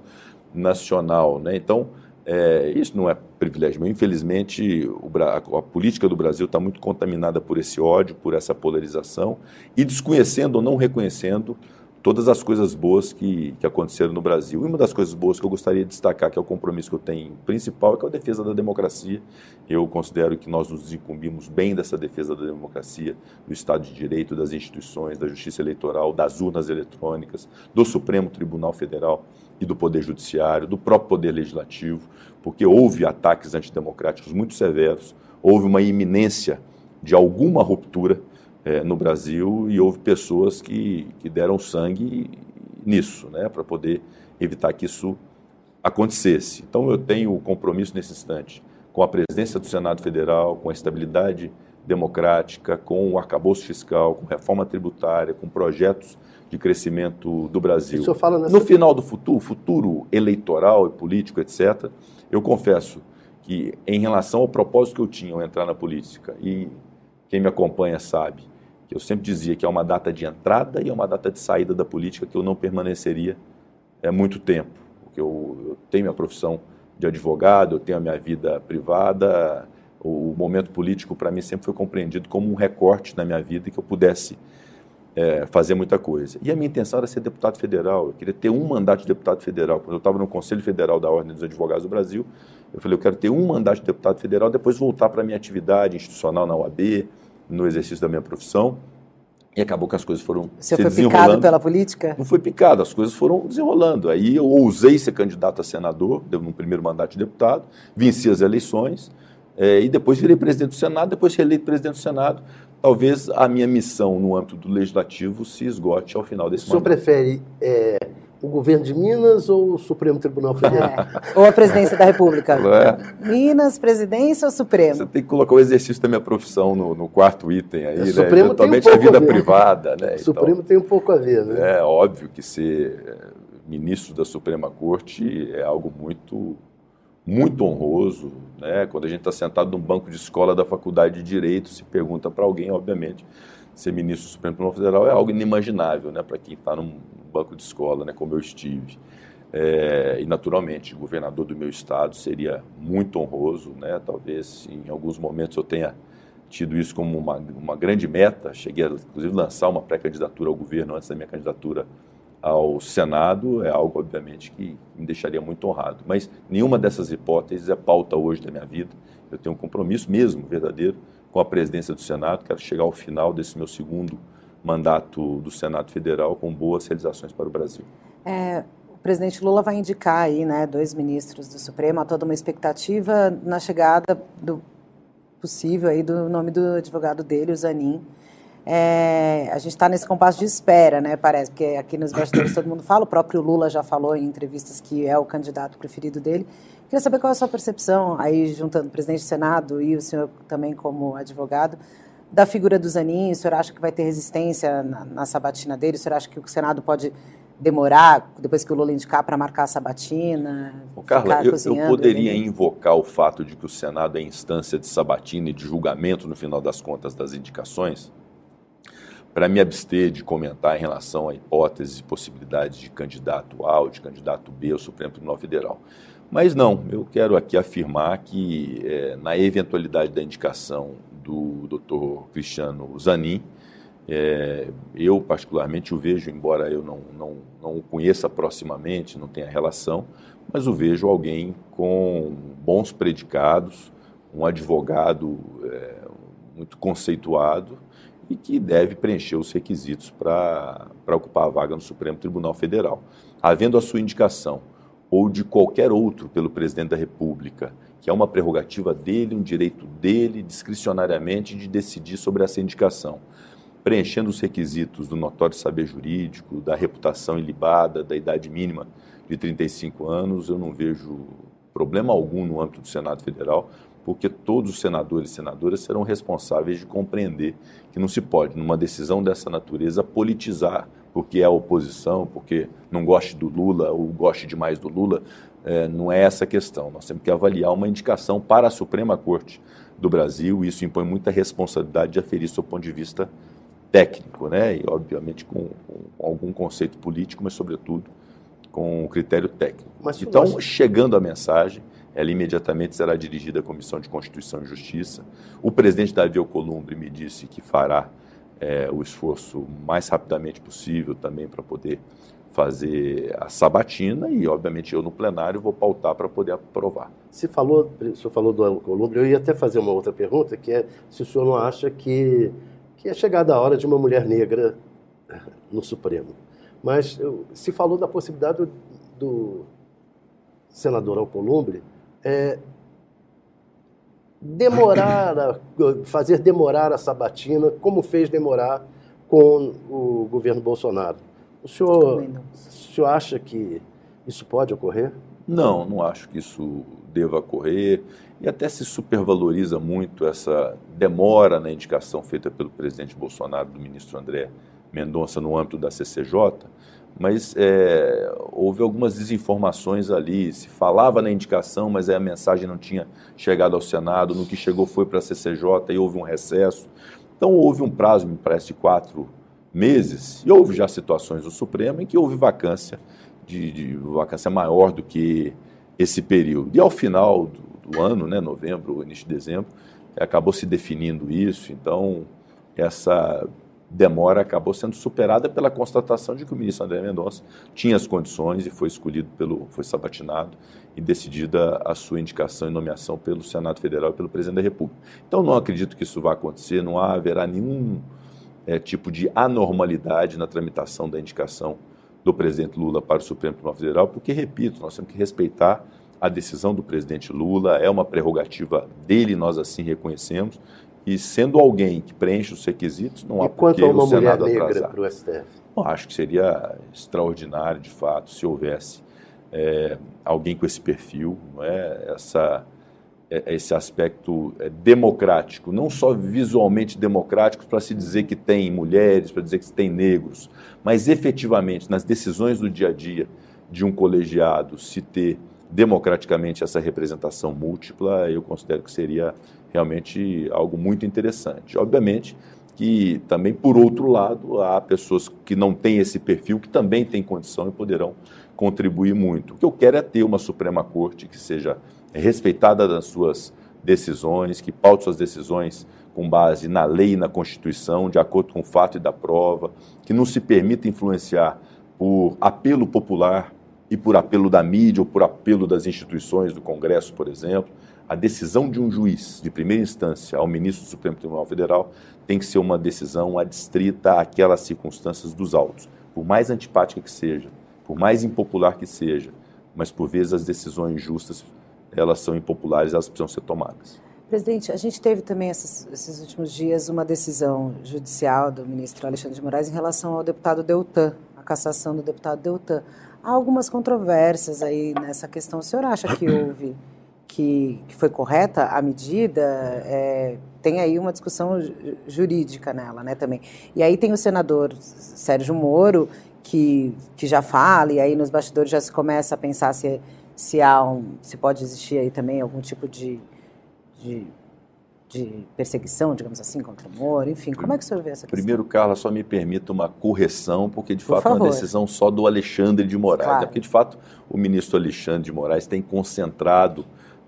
nacional, né? Então é, isso não é privilégio meu. Infelizmente, a, a, política do Brasil está muito contaminada por esse ódio, por essa polarização e desconhecendo ou não reconhecendo todas as coisas boas que, que aconteceram no Brasil. E uma das coisas boas que eu gostaria de destacar, que é o compromisso que eu tenho principal, é que é a defesa da democracia. Eu considero que nós nos incumbimos bem dessa defesa da democracia, do Estado de Direito, das instituições, da justiça eleitoral, das urnas eletrônicas, do Supremo Tribunal Federal e do Poder Judiciário, do próprio Poder Legislativo, porque houve ataques antidemocráticos muito severos, houve uma iminência de alguma ruptura é, no Brasil e houve pessoas que, que deram sangue nisso, né, para poder evitar que isso acontecesse. Então eu tenho o compromisso nesse instante com a presidência do Senado Federal, com a estabilidade democrática, com o arcabouço fiscal, com reforma tributária, com projetos de crescimento do Brasil. Nessa... No final do futuro, futuro eleitoral e político, etc., eu confesso que, em relação ao propósito que eu tinha ao entrar na política, e quem me acompanha sabe, que eu sempre dizia que é uma data de entrada e é uma data de saída da política que eu não permaneceria é, muito tempo. Porque eu, eu tenho minha profissão de advogado, eu tenho a minha vida privada, o momento político para mim sempre foi compreendido como um recorte na minha vida que eu pudesse é, fazer muita coisa. E a minha intenção era ser deputado federal, eu queria ter um mandato de deputado federal. Quando eu estava no Conselho Federal da Ordem dos Advogados do Brasil, eu falei, eu quero ter um mandato de deputado federal, depois voltar para a minha atividade institucional na UAB, no exercício da minha profissão. E acabou que as coisas foram Você foi picado pela política? Não foi picado, as coisas foram desenrolando. Aí eu ousei ser candidato a senador, deu no primeiro mandato de deputado, venci as eleições, é, e depois virei presidente do Senado, depois reeleito presidente do Senado. Talvez a minha missão no âmbito do legislativo se esgote ao final desse mandato. O senhor prefere é, o governo de Minas ou o Supremo Tribunal Federal? É. Ou a presidência da República? [laughs] É. Minas, presidência ou Supremo? Você tem que colocar o exercício da minha profissão no, no quarto item aí, o né? Supremo Eventualmente tem um pouco a vida a privada, né? O Supremo então, tem um pouco a ver, né? É óbvio que ser ministro da Suprema Corte é algo muito muito honroso, né? Quando a gente está sentado num banco de escola da Faculdade de Direito, se pergunta para alguém, obviamente, ser ministro do Supremo Tribunal Federal é algo inimaginável, né? Para quem está num banco de escola, né? Como eu estive. É, e naturalmente, governador do meu estado seria muito honroso, né? Talvez em alguns momentos eu tenha tido isso como uma, uma grande meta. Cheguei a, inclusive, lançar uma pré-candidatura ao governo antes da minha candidatura ao Senado é algo, obviamente, que me deixaria muito honrado. Mas nenhuma dessas hipóteses é pauta hoje da minha vida. Eu tenho um compromisso mesmo, verdadeiro, com a presidência do Senado. Quero chegar ao final desse meu segundo mandato do Senado Federal com boas realizações para o Brasil. É, o presidente Lula vai indicar aí, né, dois ministros do Supremo, há toda uma expectativa na chegada do possível aí do nome do advogado dele, o Zanin é, a gente está nesse compasso de espera, né? Parece, porque aqui nos bastidores todo mundo fala, o próprio Lula já falou em entrevistas que é o candidato preferido dele. Queria saber qual é a sua percepção, aí juntando o presidente do Senado e o senhor também como advogado, da figura do Zanin. O senhor acha que vai ter resistência na, na sabatina dele? O senhor acha que o Senado pode demorar, depois que o Lula indicar, para marcar a sabatina? Ô, Carla, eu, eu, poderia invocar o fato de que o Senado é instância de sabatina e de julgamento, no final das contas, das indicações? para me abster de comentar em relação a hipóteses e possibilidades de candidato A ou de candidato B ao Supremo Tribunal Federal. Mas não, eu quero aqui afirmar que, é, na eventualidade da indicação do Dr. Cristiano Zanin, é, eu particularmente o vejo, embora eu não, não, não o conheça proximamente, não tenha relação, mas o vejo alguém com bons predicados, um advogado é, muito conceituado e que deve preencher os requisitos para ocupar a vaga no Supremo Tribunal Federal. Havendo a sua indicação ou de qualquer outro pelo presidente da República, que é uma prerrogativa dele, um direito dele, discricionariamente, de decidir sobre essa indicação, preenchendo os requisitos do notório saber jurídico, da reputação ilibada, da idade mínima de 35 anos, eu não vejo problema algum no âmbito do Senado Federal porque todos os senadores e senadoras serão responsáveis de compreender que não se pode, numa decisão dessa natureza, politizar porque é a oposição, porque não goste do Lula ou goste demais do Lula. É, não é essa a questão. Nós temos que avaliar uma indicação para a Suprema Corte do Brasil e isso impõe muita responsabilidade de aferir seu ponto de vista técnico, né? e obviamente com, com algum conceito político, mas sobretudo com critério técnico. Mas, então, chegando a mensagem, ela imediatamente será dirigida à Comissão de Constituição e Justiça. O presidente Davi Alcolumbre me disse que fará é, o esforço mais rapidamente possível também para poder fazer a sabatina e, obviamente, eu no plenário vou pautar para poder aprovar. Se falou, o senhor falou do Alcolumbre, eu ia até fazer uma outra pergunta, que é se o senhor não acha que, que é chegada a hora de uma mulher negra no Supremo. Mas se falou da possibilidade do, do senador Alcolumbre é, demorar, a, fazer demorar a sabatina, como fez demorar com o governo Bolsonaro. O senhor, o senhor acha que isso pode ocorrer? Não, não acho que isso deva ocorrer. E até se supervaloriza muito essa demora na indicação feita pelo presidente Bolsonaro do ministro André Mendonça no âmbito da CCJ, mas é, houve algumas desinformações ali. Se falava na indicação, mas a mensagem não tinha chegado ao Senado. No que chegou foi para a CCJ e houve um recesso. Então houve um prazo, me parece, de quatro meses. E houve já situações do Supremo em que houve vacância, de, de vacância maior do que esse período. E ao final do, do ano, né, novembro, início de dezembro, acabou se definindo isso, então essa demora acabou sendo superada pela constatação de que o ministro André Mendonça tinha as condições e foi escolhido pelo, foi sabatinado e decidida a sua indicação e nomeação pelo Senado Federal e pelo Presidente da República. Então não acredito que isso vá acontecer, não haverá nenhum é, tipo de anormalidade na tramitação da indicação do presidente Lula para o Supremo Tribunal Federal, porque, repito, nós temos que respeitar a decisão do presidente Lula, é uma prerrogativa dele, nós assim reconhecemos, e sendo alguém que preenche os requisitos, não e há por que o Senado mulher atrasar. para o STF? Bom, acho que seria extraordinário, de fato, se houvesse é, alguém com esse perfil, não é? Essa, é, esse aspecto é, democrático, não só visualmente democrático para se dizer que tem mulheres, para dizer que tem negros, mas efetivamente nas decisões do dia a dia de um colegiado se ter democraticamente essa representação múltipla, eu considero que seria realmente algo muito interessante. Obviamente que também, por outro lado, há pessoas que não têm esse perfil, que também têm condição e poderão contribuir muito. O que eu quero é ter uma Suprema Corte que seja respeitada nas suas decisões, que paute suas decisões com base na lei e na Constituição, de acordo com o fato e da prova, que não se permita influenciar por apelo popular e por apelo da mídia ou por apelo das instituições do Congresso, por exemplo, a decisão de um juiz de primeira instância ao ministro do Supremo Tribunal Federal tem que ser uma decisão adstrita àquelas circunstâncias dos autos, por mais antipática que seja, por mais impopular que seja, mas por vezes as decisões justas elas são impopulares, elas precisam ser tomadas. Presidente, a gente teve também esses, esses últimos dias uma decisão judicial do ministro Alexandre de Moraes em relação ao deputado Deltan, a cassação do deputado Deltan. Há algumas controvérsias aí nessa questão. O senhor acha que houve, que, que foi correta a medida? É, tem aí uma discussão jurídica nela, né, também. E aí tem o senador Sérgio Moro, que, que já fala, e aí nos bastidores já se começa a pensar se, se há um, se pode existir aí também algum tipo de, de de perseguição, digamos assim, contra o Moro, enfim, como é que o senhor vê essa questão? Primeiro, Carla, só me permita uma correção, porque de Por fato favor. é uma decisão só do Alexandre de Moraes, claro. né? porque de fato o ministro Alexandre de Moraes tem concentrado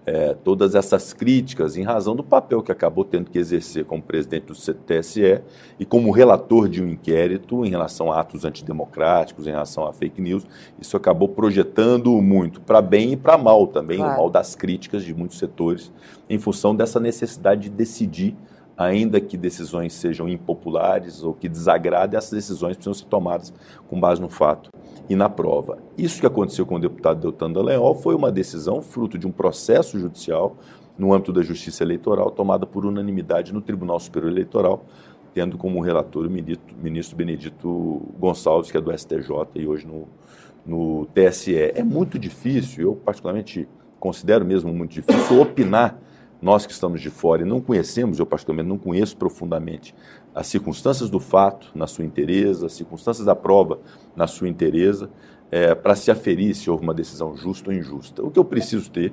é, todas essas críticas em razão do papel que acabou tendo que exercer como presidente do TSE e como relator de um inquérito em relação a atos antidemocráticos, em relação a fake news. Isso acabou projetando muito para bem e para mal também, claro. o mal das críticas de muitos setores, em função dessa necessidade de decidir ainda que decisões sejam impopulares ou que desagradem, essas decisões precisam ser tomadas com base no fato e na prova. Isso que aconteceu com o deputado Deltan Dallagnol foi uma decisão fruto de um processo judicial no âmbito da justiça eleitoral tomada por unanimidade no Tribunal Superior Eleitoral, tendo como relator o ministro Benedito Gonçalves, que é do STJ e hoje no, no TSE. É muito difícil, eu particularmente considero mesmo muito difícil opinar nós que estamos de fora e não conhecemos, eu particularmente não conheço profundamente as circunstâncias do fato na sua inteireza, as circunstâncias da prova na sua inteireza, é, para se aferir se houve uma decisão justa ou injusta. O que eu preciso ter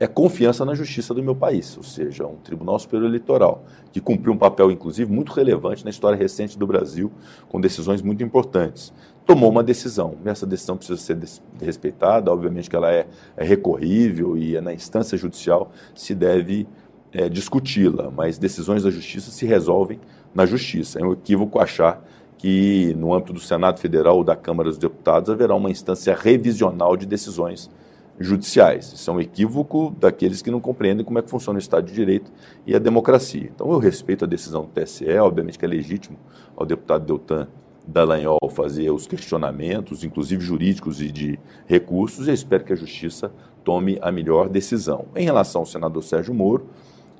é confiança na justiça do meu país, ou seja, um Tribunal Superior Eleitoral, que cumpriu um papel, inclusive, muito relevante na história recente do Brasil, com decisões muito importantes. Tomou uma decisão, essa decisão precisa ser respeitada, obviamente que ela é, é recorrível e é na instância judicial se deve é, discuti-la, mas decisões da justiça se resolvem na justiça. É um equívoco achar que no âmbito do Senado Federal ou da Câmara dos Deputados haverá uma instância revisional de decisões judiciais. Isso é um equívoco daqueles que não compreendem como é que funciona o Estado de Direito e a democracia. Então eu respeito a decisão do TSE, obviamente que é legítimo ao deputado Deltan Dallagnol fazer os questionamentos, inclusive jurídicos e de recursos, e espero que a Justiça tome a melhor decisão. Em relação ao senador Sérgio Moro,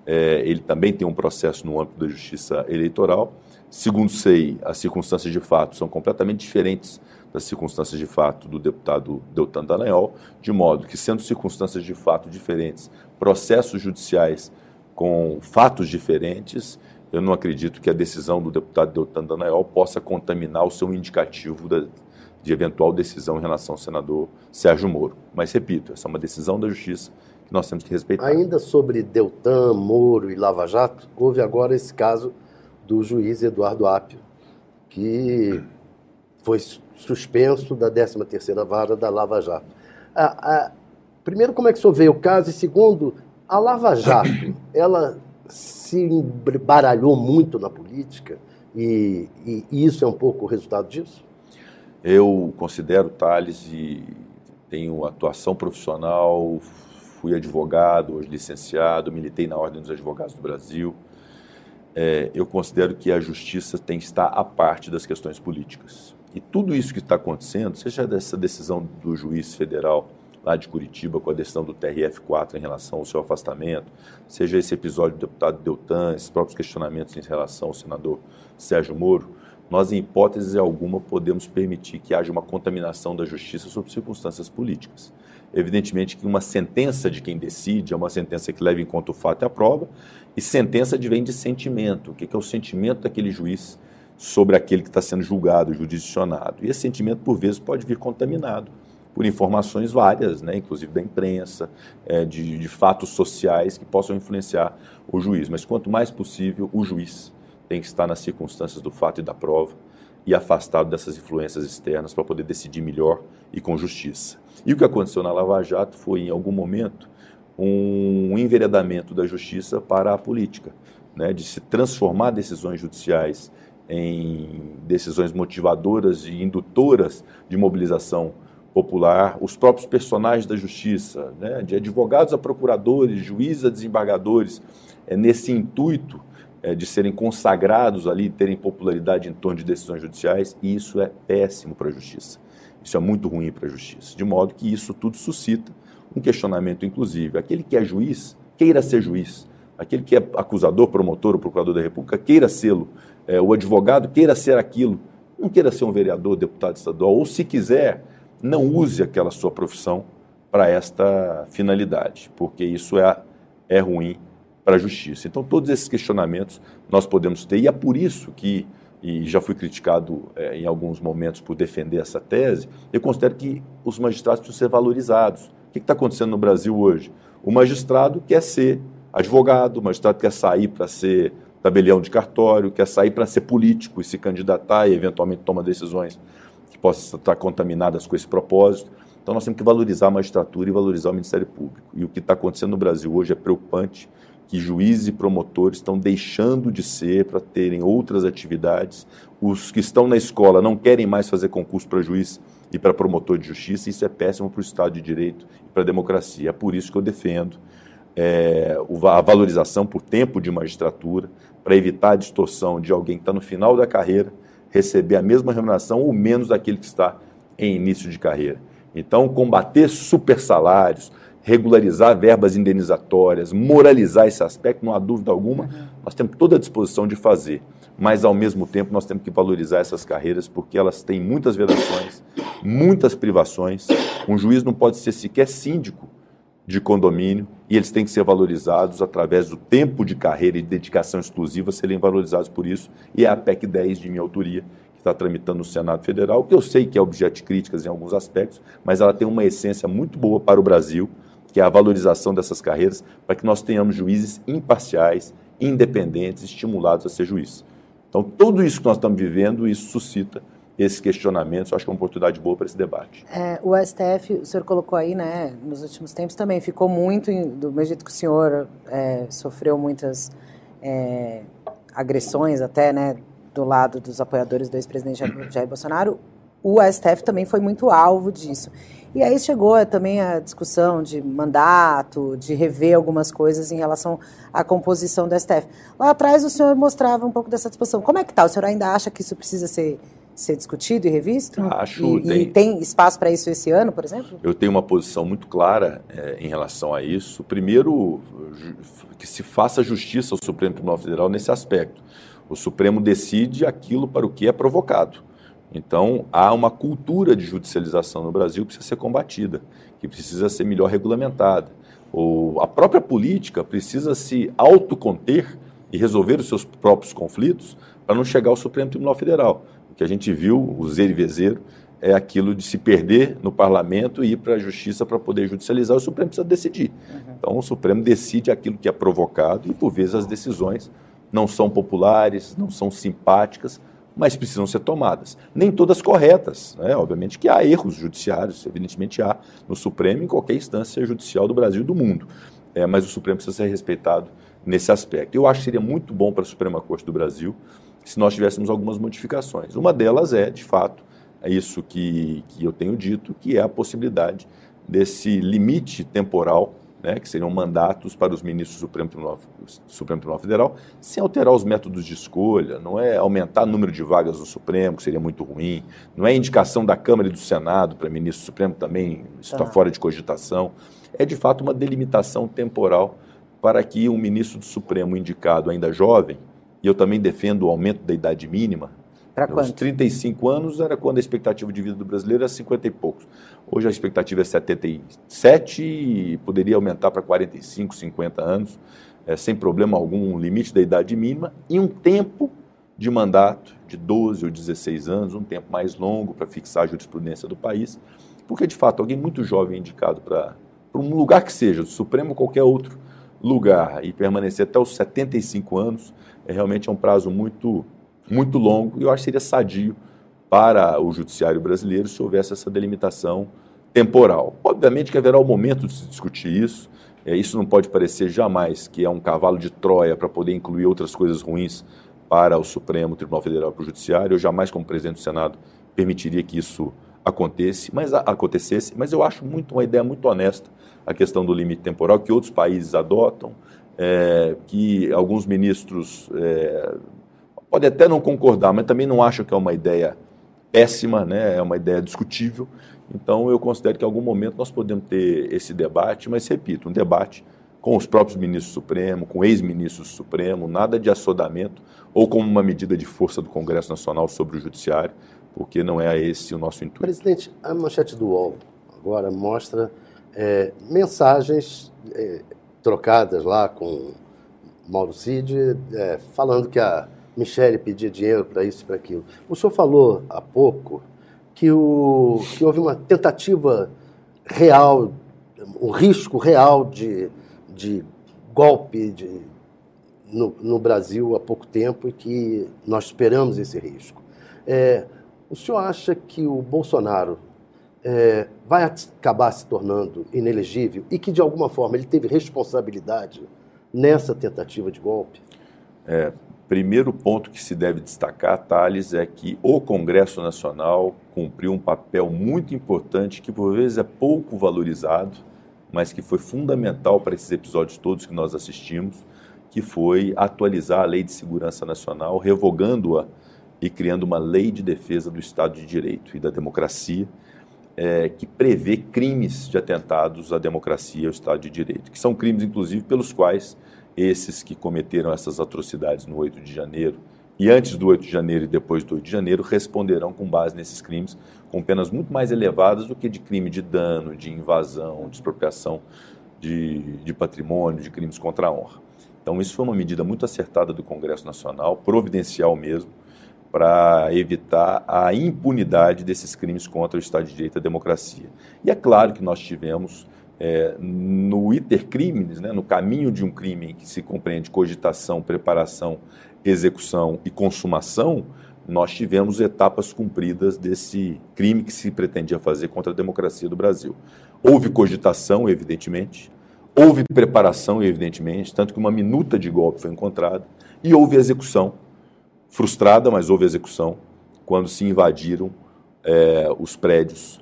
é, ele também tem um processo no âmbito da Justiça Eleitoral. Segundo sei, as circunstâncias de fato são completamente diferentes das circunstâncias de fato do deputado Deltan Dallagnol, de modo que, sendo circunstâncias de fato diferentes, processos judiciais com fatos diferentes, eu não acredito que a decisão do deputado Deltan Dallagnol possa contaminar o seu indicativo da, de eventual decisão em relação ao senador Sérgio Moro. Mas, repito, essa é uma decisão da Justiça que nós temos que respeitar. Ainda sobre Deltan, Moro e Lava Jato, houve agora esse caso do juiz Eduardo Apio, que foi suspenso da 13ª Vara da Lava Jato. Ah, ah, primeiro, como é que o senhor vê o caso? E segundo, a Lava Jato, ela se embaralhou muito na política e, e, e isso é um pouco o resultado disso? Eu considero Thales e tenho atuação profissional, fui advogado, hoje licenciado, militei na Ordem dos Advogados do Brasil. É, eu considero que a justiça tem que estar à parte das questões políticas. E tudo isso que está acontecendo, seja dessa decisão do juiz federal lá de Curitiba com a decisão do TRF4 em relação ao seu afastamento, seja esse episódio do deputado Deltan, esses próprios questionamentos em relação ao senador Sérgio Moro, nós, em hipótese alguma, podemos permitir que haja uma contaminação da justiça sob circunstâncias políticas. Evidentemente que uma sentença de quem decide é uma sentença que leva em conta o fato e a prova, e sentença vem de sentimento. O que é o sentimento daquele juiz sobre aquele que está sendo julgado, jurisdicionado? E esse sentimento, por vezes, pode vir contaminado por informações várias, né, inclusive da imprensa, é, de, de fatos sociais que possam influenciar o juiz. Mas quanto mais possível, o juiz tem que estar nas circunstâncias do fato e da prova e afastado dessas influências externas para poder decidir melhor e com justiça. E o que aconteceu na Lava Jato foi, em algum momento, um enveredamento da justiça para a política, né, de se transformar decisões judiciais em decisões motivadoras e indutoras de mobilização popular, os próprios personagens da justiça, né, de advogados a procuradores, juízes a desembargadores, é, nesse intuito é, de serem consagrados ali, terem popularidade em torno de decisões judiciais, e isso é péssimo para a justiça. Isso é muito ruim para a justiça. De modo que isso tudo suscita um questionamento, inclusive. Aquele que é juiz, queira ser juiz. Aquele que é acusador, promotor ou procurador da República, queira sê-lo. É, o advogado queira ser aquilo. Não queira ser um vereador, deputado estadual. Ou, se quiser, não use aquela sua profissão para esta finalidade, porque isso é, é ruim para a justiça. Então, todos esses questionamentos nós podemos ter, e é por isso que e já fui criticado é, em alguns momentos por defender essa tese, eu considero que os magistrados precisam ser valorizados. O que está acontecendo no Brasil hoje? O magistrado quer ser advogado, o magistrado quer sair para ser tabelião de cartório, quer sair para ser político e se candidatar e eventualmente toma decisões possam estar contaminadas com esse propósito. Então nós temos que valorizar a magistratura e valorizar o Ministério Público. E o que está acontecendo no Brasil hoje é preocupante que juízes e promotores estão deixando de ser para terem outras atividades. Os que estão na escola não querem mais fazer concurso para juiz e para promotor de justiça, isso é péssimo para o Estado de Direito e para a democracia. É por isso que eu defendo é, a valorização por tempo de magistratura, para evitar a distorção de alguém que está no final da carreira receber a mesma remuneração ou menos daquele que está em início de carreira. Então, combater super salários, regularizar verbas indenizatórias, moralizar esse aspecto, não há dúvida alguma, nós temos toda a disposição de fazer. Mas, ao mesmo tempo, nós temos que valorizar essas carreiras porque elas têm muitas vedações, muitas privações. Um juiz não pode ser sequer síndico de condomínio e eles têm que ser valorizados através do tempo de carreira e dedicação exclusiva, serem valorizados por isso. E é a PEC 10 de minha autoria que está tramitando no Senado Federal, que eu sei que é objeto de críticas em alguns aspectos, mas ela tem uma essência muito boa para o Brasil que é a valorização dessas carreiras, para que nós tenhamos juízes imparciais, independentes, estimulados a ser juiz. Então, tudo isso que nós estamos vivendo, isso suscita esses questionamentos. Acho que é uma oportunidade boa para esse debate. É, o STF, o senhor colocou aí, né, nos últimos tempos também, ficou muito, do mesmo jeito que o senhor é, sofreu muitas é, agressões até, né, do lado dos apoiadores do ex-presidente Jair [clears throat] Bolsonaro, o STF também foi muito alvo disso. E aí chegou também a discussão de mandato, de rever algumas coisas em relação à composição do STF. Lá atrás o senhor mostrava um pouco dessa discussão. Como é que está? O senhor ainda acha que isso precisa ser, ser discutido e revisto? Acho. E tem, e tem espaço para isso esse ano, por exemplo? Eu tenho uma posição muito clara é, em relação a isso. Primeiro, que se faça justiça ao Supremo Tribunal Federal nesse aspecto. O Supremo decide aquilo para o que é provocado. Então, há uma cultura de judicialização no Brasil que precisa ser combatida, que precisa ser melhor regulamentada. Ou a própria política precisa se autoconter e resolver os seus próprios conflitos para não chegar ao Supremo Tribunal Federal. O que a gente viu, o zero e vezeiro, é aquilo de se perder no parlamento e ir para a justiça para poder judicializar. O Supremo precisa decidir. Uhum. Então, o Supremo decide aquilo que é provocado e, por vezes, as decisões não são populares, não são simpáticas, mas precisam ser tomadas. Nem todas corretas. Né? Obviamente que há erros judiciários, evidentemente há no Supremo, em qualquer instância judicial do Brasil e do mundo. É, mas o Supremo precisa ser respeitado nesse aspecto. Eu acho que seria muito bom para a Suprema Corte do Brasil se nós tivéssemos algumas modificações. Uma delas é, de fato, é isso que, que eu tenho dito, que é a possibilidade desse limite temporal, né, que seriam mandatos para os ministros do Supremo Tribunal, Supremo Tribunal Federal, sem alterar os métodos de escolha, não é aumentar o número de vagas no Supremo, que seria muito ruim, não é indicação da Câmara e do Senado para ministro do Supremo, também está ah. fora de cogitação. É, de fato, uma delimitação temporal para que um ministro do Supremo indicado ainda jovem, e eu também defendo o aumento da idade mínima, para quanto? Os 35 anos era quando a expectativa de vida do brasileiro era 50 e poucos. Hoje a expectativa é 77 e poderia aumentar para 45, 50 anos, é, sem problema algum, um limite da idade mínima e um tempo de mandato de 12 ou 16 anos, um tempo mais longo para fixar a jurisprudência do país, porque de fato alguém muito jovem indicado para um lugar que seja, do Supremo ou qualquer outro lugar, e permanecer até os 75 anos, é realmente é um prazo muito muito longo e eu acho que seria sadio para o judiciário brasileiro se houvesse essa delimitação temporal. Obviamente que haverá o um momento de se discutir isso, é, isso não pode parecer jamais que é um cavalo de Troia para poder incluir outras coisas ruins para o Supremo Tribunal Federal para o Judiciário. Eu jamais, como presidente do Senado, permitiria que isso acontecesse, mas, acontecesse, mas eu acho muito uma ideia muito honesta a questão do limite temporal que outros países adotam, é, que alguns ministros é, pode até não concordar, mas também não acho que é uma ideia péssima, né? é uma ideia discutível. Então, eu considero que em algum momento nós podemos ter esse debate, mas repito, um debate com os próprios ministros Supremo, com ex-ministros Supremo, nada de assodamento ou como uma medida de força do Congresso Nacional sobre o Judiciário, porque não é esse o nosso intuito. Presidente, a manchete do UOL agora mostra é, mensagens é, trocadas lá com Mauro Cid, é, falando que a Michele pedia dinheiro para isso e para aquilo. O senhor falou há pouco que, o, que houve uma tentativa real, um risco real de, de golpe de, no, no, Brasil há pouco tempo e que nós esperamos esse risco. É, o senhor acha que o Bolsonaro é, vai acabar se tornando inelegível e que, de alguma forma, ele teve responsabilidade nessa tentativa de golpe? É, Primeiro ponto que se deve destacar, Thales, é que o Congresso Nacional cumpriu um papel muito importante que por vezes é pouco valorizado, mas que foi fundamental para esses episódios todos que nós assistimos, que foi atualizar a Lei de Segurança Nacional, revogando-a e criando uma lei de defesa do Estado de Direito e da democracia, é, que prevê crimes de atentados à democracia e ao Estado de Direito, que são crimes, inclusive, pelos quais esses que cometeram essas atrocidades no 8 de janeiro e antes do 8 de janeiro e depois do 8 de janeiro responderão com base nesses crimes com penas muito mais elevadas do que de crime de dano, de invasão, de expropriação de, de patrimônio, de crimes contra a honra. Então, isso foi uma medida muito acertada do Congresso Nacional, providencial mesmo, para evitar a impunidade desses crimes contra o Estado de Direito e a democracia. E é claro que nós tivemos é, no iter crimes, né, no caminho de um crime que se compreende cogitação, preparação, execução e consumação, nós tivemos etapas cumpridas desse crime que se pretendia fazer contra a democracia do Brasil. Houve cogitação, evidentemente, houve preparação, evidentemente, tanto que uma minuta de golpe foi encontrada, e houve execução, frustrada, mas houve execução, quando se invadiram é, os prédios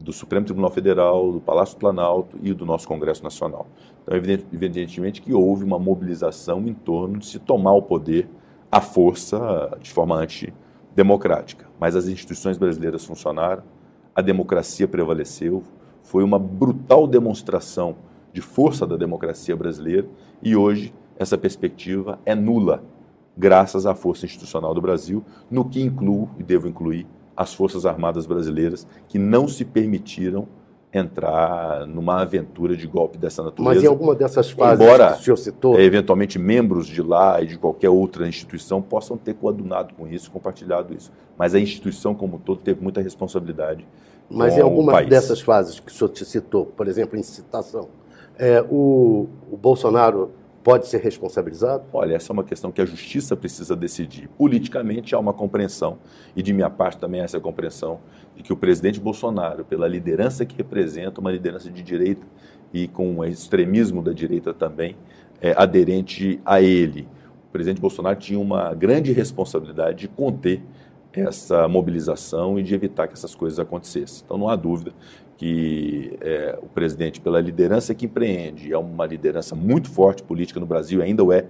do Supremo Tribunal Federal, do Palácio Planalto e do nosso Congresso Nacional. Então, evidentemente que houve uma mobilização em torno de se tomar o poder à força de forma antidemocrática. Mas as instituições brasileiras funcionaram, a democracia prevaleceu, foi uma brutal demonstração de força da democracia brasileira e hoje essa perspectiva é nula, graças à força institucional do Brasil, no que incluo e devo incluir as Forças Armadas Brasileiras que não se permitiram entrar numa aventura de golpe dessa natureza. Mas em alguma dessas fases embora, que o senhor citou... eventualmente membros de lá e de qualquer outra instituição possam ter coadunado com isso, compartilhado isso. Mas a instituição como um todo teve muita responsabilidade Mas em alguma dessas fases que o senhor te citou, por exemplo, em citação, é, o, o Bolsonaro pode ser responsabilizado? Olha, essa é uma questão que a justiça precisa decidir. Politicamente há uma compreensão, e de minha parte também há essa compreensão, de que o presidente Bolsonaro, pela liderança que representa, uma liderança de direita e com o extremismo da direita também, é, aderente a ele. O presidente Bolsonaro tinha uma grande responsabilidade de conter essa mobilização e de evitar que essas coisas acontecessem. Então não há dúvida que é, o presidente, pela liderança que empreende, é uma liderança muito forte política no Brasil, ainda o é,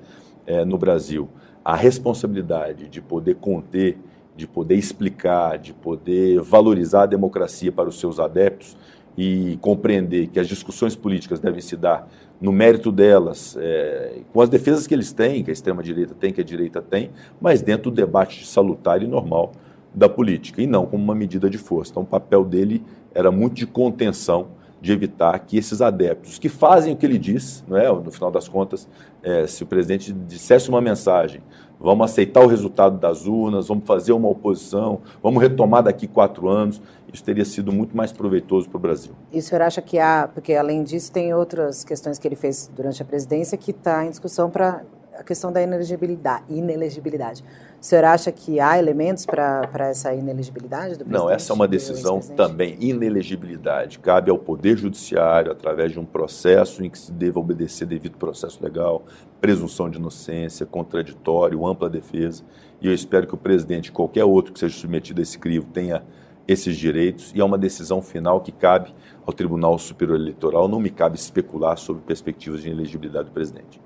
é no Brasil, a responsabilidade de poder conter, de poder explicar, de poder valorizar a democracia para os seus adeptos e compreender que as discussões políticas devem se dar no mérito delas, é, com as defesas que eles têm, que a extrema-direita tem, que a direita tem, mas dentro do debate salutar e normal da política, e não como uma medida de força. Então, o papel dele era muito de contenção, de evitar que esses adeptos, que fazem o que ele diz, não é? no final das contas, é, se o presidente dissesse uma mensagem, vamos aceitar o resultado das urnas, vamos fazer uma oposição, vamos retomar daqui quatro anos, isso teria sido muito mais proveitoso para o Brasil. E o senhor acha que há, porque além disso tem outras questões que ele fez durante a presidência que está em discussão para questão da inelegibilidade, inelegibilidade. O senhor acha que há elementos para essa inelegibilidade do presidente? Não, essa é uma decisão também. Inelegibilidade cabe ao Poder Judiciário, através de um processo em que se deva obedecer devido processo legal, presunção de inocência, contraditório, ampla defesa. E eu espero que o presidente, qualquer outro que seja submetido a esse crivo, tenha esses direitos e é uma decisão final que cabe ao Tribunal Superior Eleitoral. Não me cabe especular sobre perspectivas de inelegibilidade do presidente.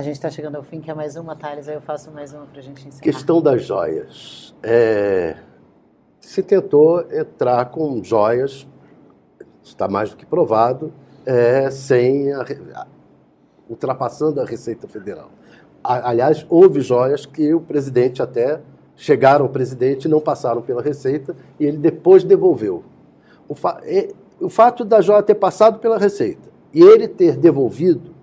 A gente está chegando ao fim, que é mais uma, Thales, aí eu faço mais uma para a gente encerrar. Questão das joias. É... Se tentou entrar com joias, está mais do que provado, é, sem a... ultrapassando a Receita Federal. Aliás, houve joias que o presidente até chegaram ao presidente, não passaram pela Receita e ele depois devolveu. O, fa o fato da joia ter passado pela Receita e ele ter devolvido,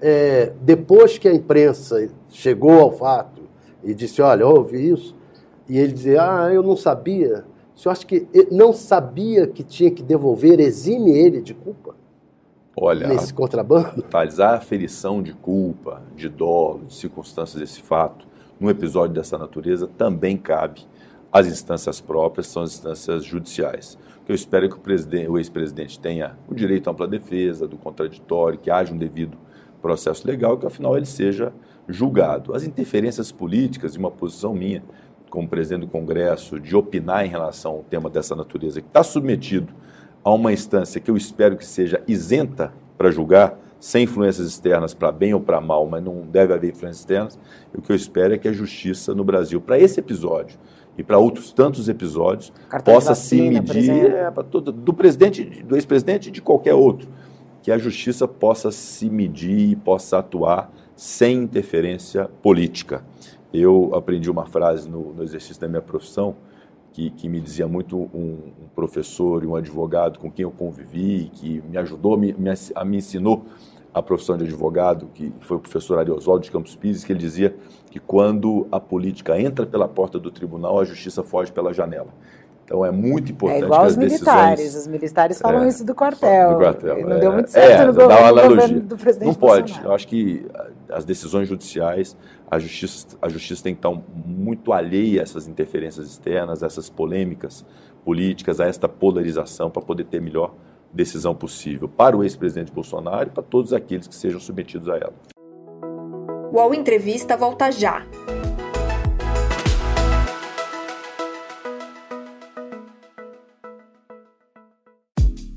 é, depois que a imprensa chegou ao fato e disse: Olha, houve isso, e ele dizia: Ah, eu não sabia. O senhor acha que não sabia que tinha que devolver, exime ele de culpa? Olha, nesse contrabando? Thales, a aferição de culpa, de dolo, de circunstâncias desse fato, num episódio dessa natureza também cabe às instâncias próprias, são as instâncias judiciais. Eu espero é que o, o ex-presidente tenha o direito à ampla defesa, do contraditório, que haja um devido processo legal, que afinal ele seja julgado. As interferências políticas e uma posição minha, como presidente do Congresso, de opinar em relação ao tema dessa natureza, que está submetido a uma instância que eu espero que seja isenta para julgar, sem influências externas para bem ou para mal, mas não deve haver influências externas. O que eu espero é que a justiça no Brasil, para esse episódio e para outros tantos episódios, Cartão possa vacina, se medir é, todo, do presidente, do ex-presidente e de qualquer outro, que a justiça possa se medir e possa atuar sem interferência política. Eu aprendi uma frase no, no exercício da minha profissão que, que, me dizia muito um, um, professor e um advogado com quem eu convivi, que me ajudou, me, me, me ensinou a profissão de advogado, que foi o professor Ariosvaldo de Campos Pires, que ele dizia que quando a política entra pela porta do tribunal, a justiça foge pela janela. Então é muito importante é igual que as militares. Decisões... Os militares falam é, isso do quartel. Do quartel. Não é, deu muito certo é, no governo, governo, do presidente Não pode. Bolsonaro. Eu acho que as decisões judiciais, a justiça, a justiça tem que estar muito alheia a essas interferências externas, a essas polêmicas políticas, a esta polarização para poder ter melhor decisão possível para o ex-presidente Bolsonaro e para todos aqueles que sejam submetidos a ela. O UOL Entrevista volta já.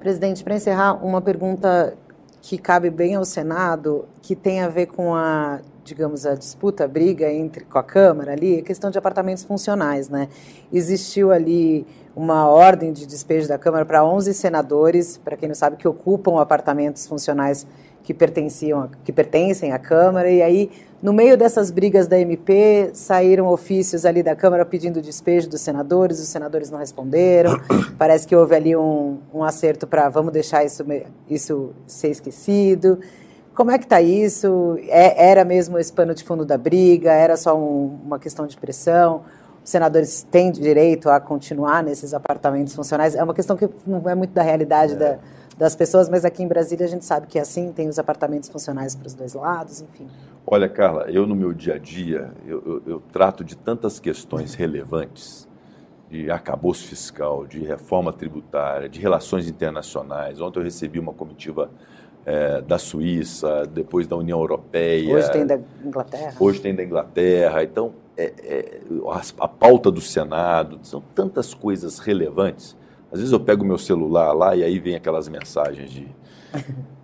Presidente, para encerrar, uma pergunta que cabe bem ao Senado, que tem a ver com a, digamos, a disputa, a briga entre com a Câmara ali, a questão de apartamentos funcionais, né? Existiu ali uma ordem de despejo da Câmara para 11 senadores, para quem não sabe, que ocupam apartamentos funcionais que pertenciam, que pertencem à Câmara, e aí no meio dessas brigas da MP, saíram ofícios ali da Câmara pedindo despejo dos senadores, os senadores não responderam. [coughs] Parece que houve ali um, um acerto para vamos deixar isso, isso ser esquecido. Como é que está isso? É, era mesmo esse pano de fundo da briga? Era só um, uma questão de pressão? Os senadores têm direito a continuar nesses apartamentos funcionais? É uma questão que não é muito da realidade é. da, das pessoas, mas aqui em Brasília a gente sabe que é assim, tem os apartamentos funcionais para os dois lados, enfim. Olha, Carla, eu no meu dia a dia, eu, eu, eu trato de tantas questões relevantes, de arcabouço fiscal, de reforma tributária, de relações internacionais. Ontem eu recebi uma comitiva é, da Suíça, depois da União Europeia. Hoje tem da Inglaterra. Hoje tem da Inglaterra. Então, é, é, a, a, pauta do Senado, são tantas coisas relevantes. Às vezes eu pego meu celular lá e aí vem aquelas mensagens de,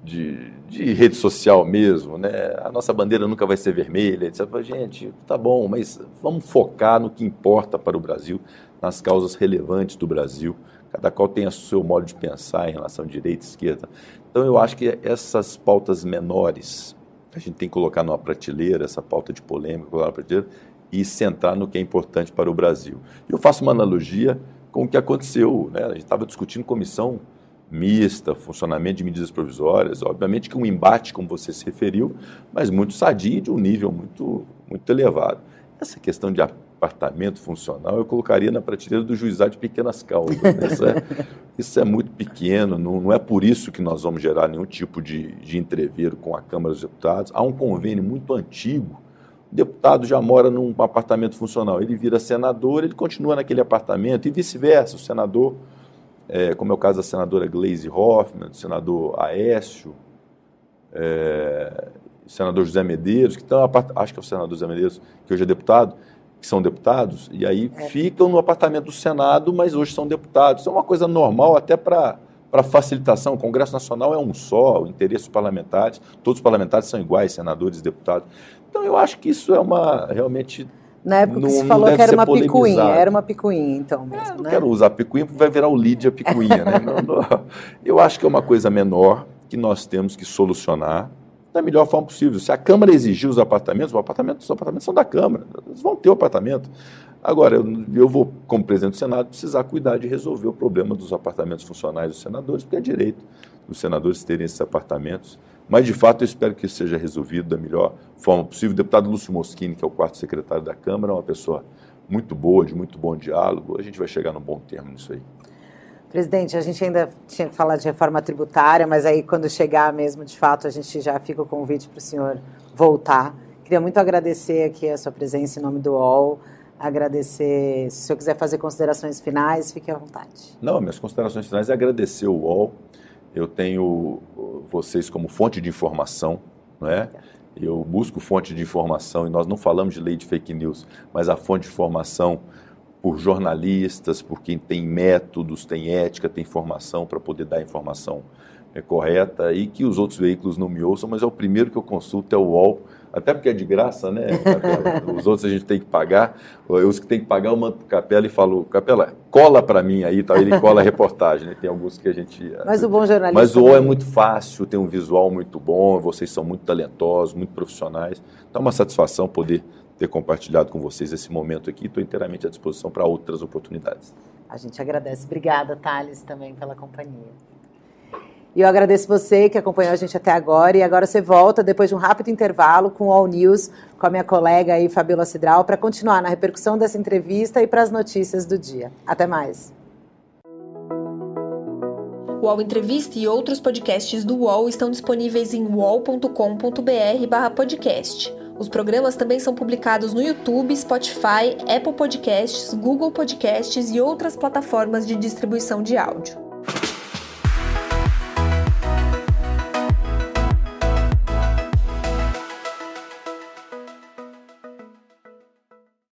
de, de rede social mesmo, né? A nossa bandeira nunca vai ser vermelha, etc. Gente, tá bom, mas vamos focar no que importa para o Brasil, nas causas relevantes do Brasil. Cada qual tem o seu modo de pensar em relação à direita e esquerda. Então, eu acho que essas pautas menores, a gente tem que colocar numa prateleira, essa pauta de polêmica, colocar numa prateleira, e centrar no que é importante para o Brasil. Eu faço uma analogia com o que aconteceu. Né? A gente estava discutindo comissão mista, funcionamento de medidas provisórias, obviamente que um embate, como você se referiu, mas muito sadio de um nível muito, muito elevado. Essa questão de apartamento funcional eu colocaria na prateleira do juizado de pequenas causas. Né? Isso, é, [laughs] isso, é, muito pequeno, não, não, é por isso que nós vamos gerar nenhum tipo de, de com a Câmara dos Deputados. Há um convênio muito antigo. O deputado já mora num apartamento funcional, ele vira senador, ele continua naquele apartamento e vice-versa. O senador, é, como é o caso da senadora Glaze Hoffman, do senador Aécio, é, senador José Medeiros, que estão, acho que é o senador José Medeiros, que hoje é deputado, que são deputados, e aí é. ficam no apartamento do Senado, mas hoje são deputados. Isso é uma coisa normal até para para facilitação. O Congresso Nacional é um só, o interesse dos parlamentares, todos os parlamentares são iguais, senadores, deputados. Então eu acho que isso é uma realmente na época não, que se falou que era uma picuinha, era uma picuinha, então mesmo, é, não né? quero usar picuinha, porque vai virar o Lídia picuinha, né? não, não, eu acho que é uma coisa menor que nós temos que solucionar da melhor forma possível. Se a Câmara exigir os apartamentos, os apartamentos, os apartamentos são da Câmara, eles vão ter o apartamento. Agora, eu, eu vou, como presidente do Senado, precisar cuidar de resolver o problema dos apartamentos funcionais dos senadores, porque é direito dos senadores terem esses apartamentos. Mas, de fato, eu espero que isso seja resolvido da melhor forma possível. O deputado Lúcio Moschini, que é o quarto secretário da Câmara, é uma pessoa muito boa, de muito bom diálogo. A gente vai chegar num bom termo nisso aí. Presidente, a gente ainda tinha que falar de reforma tributária, mas aí quando chegar mesmo, de fato, a gente já fica o convite para o senhor voltar. Queria muito agradecer aqui a sua presença em nome do UOL, agradecer, se o senhor quiser fazer considerações finais, fique à vontade. Não, minhas considerações finais é agradecer o UOL, eu tenho vocês como fonte de informação, não é? Eu busco fonte de informação e nós não falamos de lei de fake news, mas a fonte de informação por jornalistas, por quem tem métodos, tem ética, tem formação para poder dar informação é, correta e que os outros veículos não me ouçam, mas é o primeiro que eu consulto é o UOL, até porque é de graça, né? [laughs] Os outros a gente tem que pagar. Os que tem que pagar, eu mando para o Capela e falo, Capela, cola para mim aí, tá? ele cola a reportagem. Né? Tem alguns que a gente. Mas o bom jornalista. Mas o UOL é muito fácil, tem um visual muito bom, vocês são muito talentosos, muito profissionais. Então é uma satisfação poder ter compartilhado com vocês esse momento aqui. Estou inteiramente à disposição para outras oportunidades. A gente agradece. Obrigada, Thales, também pela companhia. E eu agradeço você que acompanhou a gente até agora. E agora você volta, depois de um rápido intervalo, com o All News, com a minha colega aí, Fabiola Cidral, para continuar na repercussão dessa entrevista e para as notícias do dia. Até mais. O UOL Entrevista e outros podcasts do UOL estão disponíveis em uol.com.br/podcast. Os programas também são publicados no YouTube, Spotify, Apple Podcasts, Google Podcasts e outras plataformas de distribuição de áudio.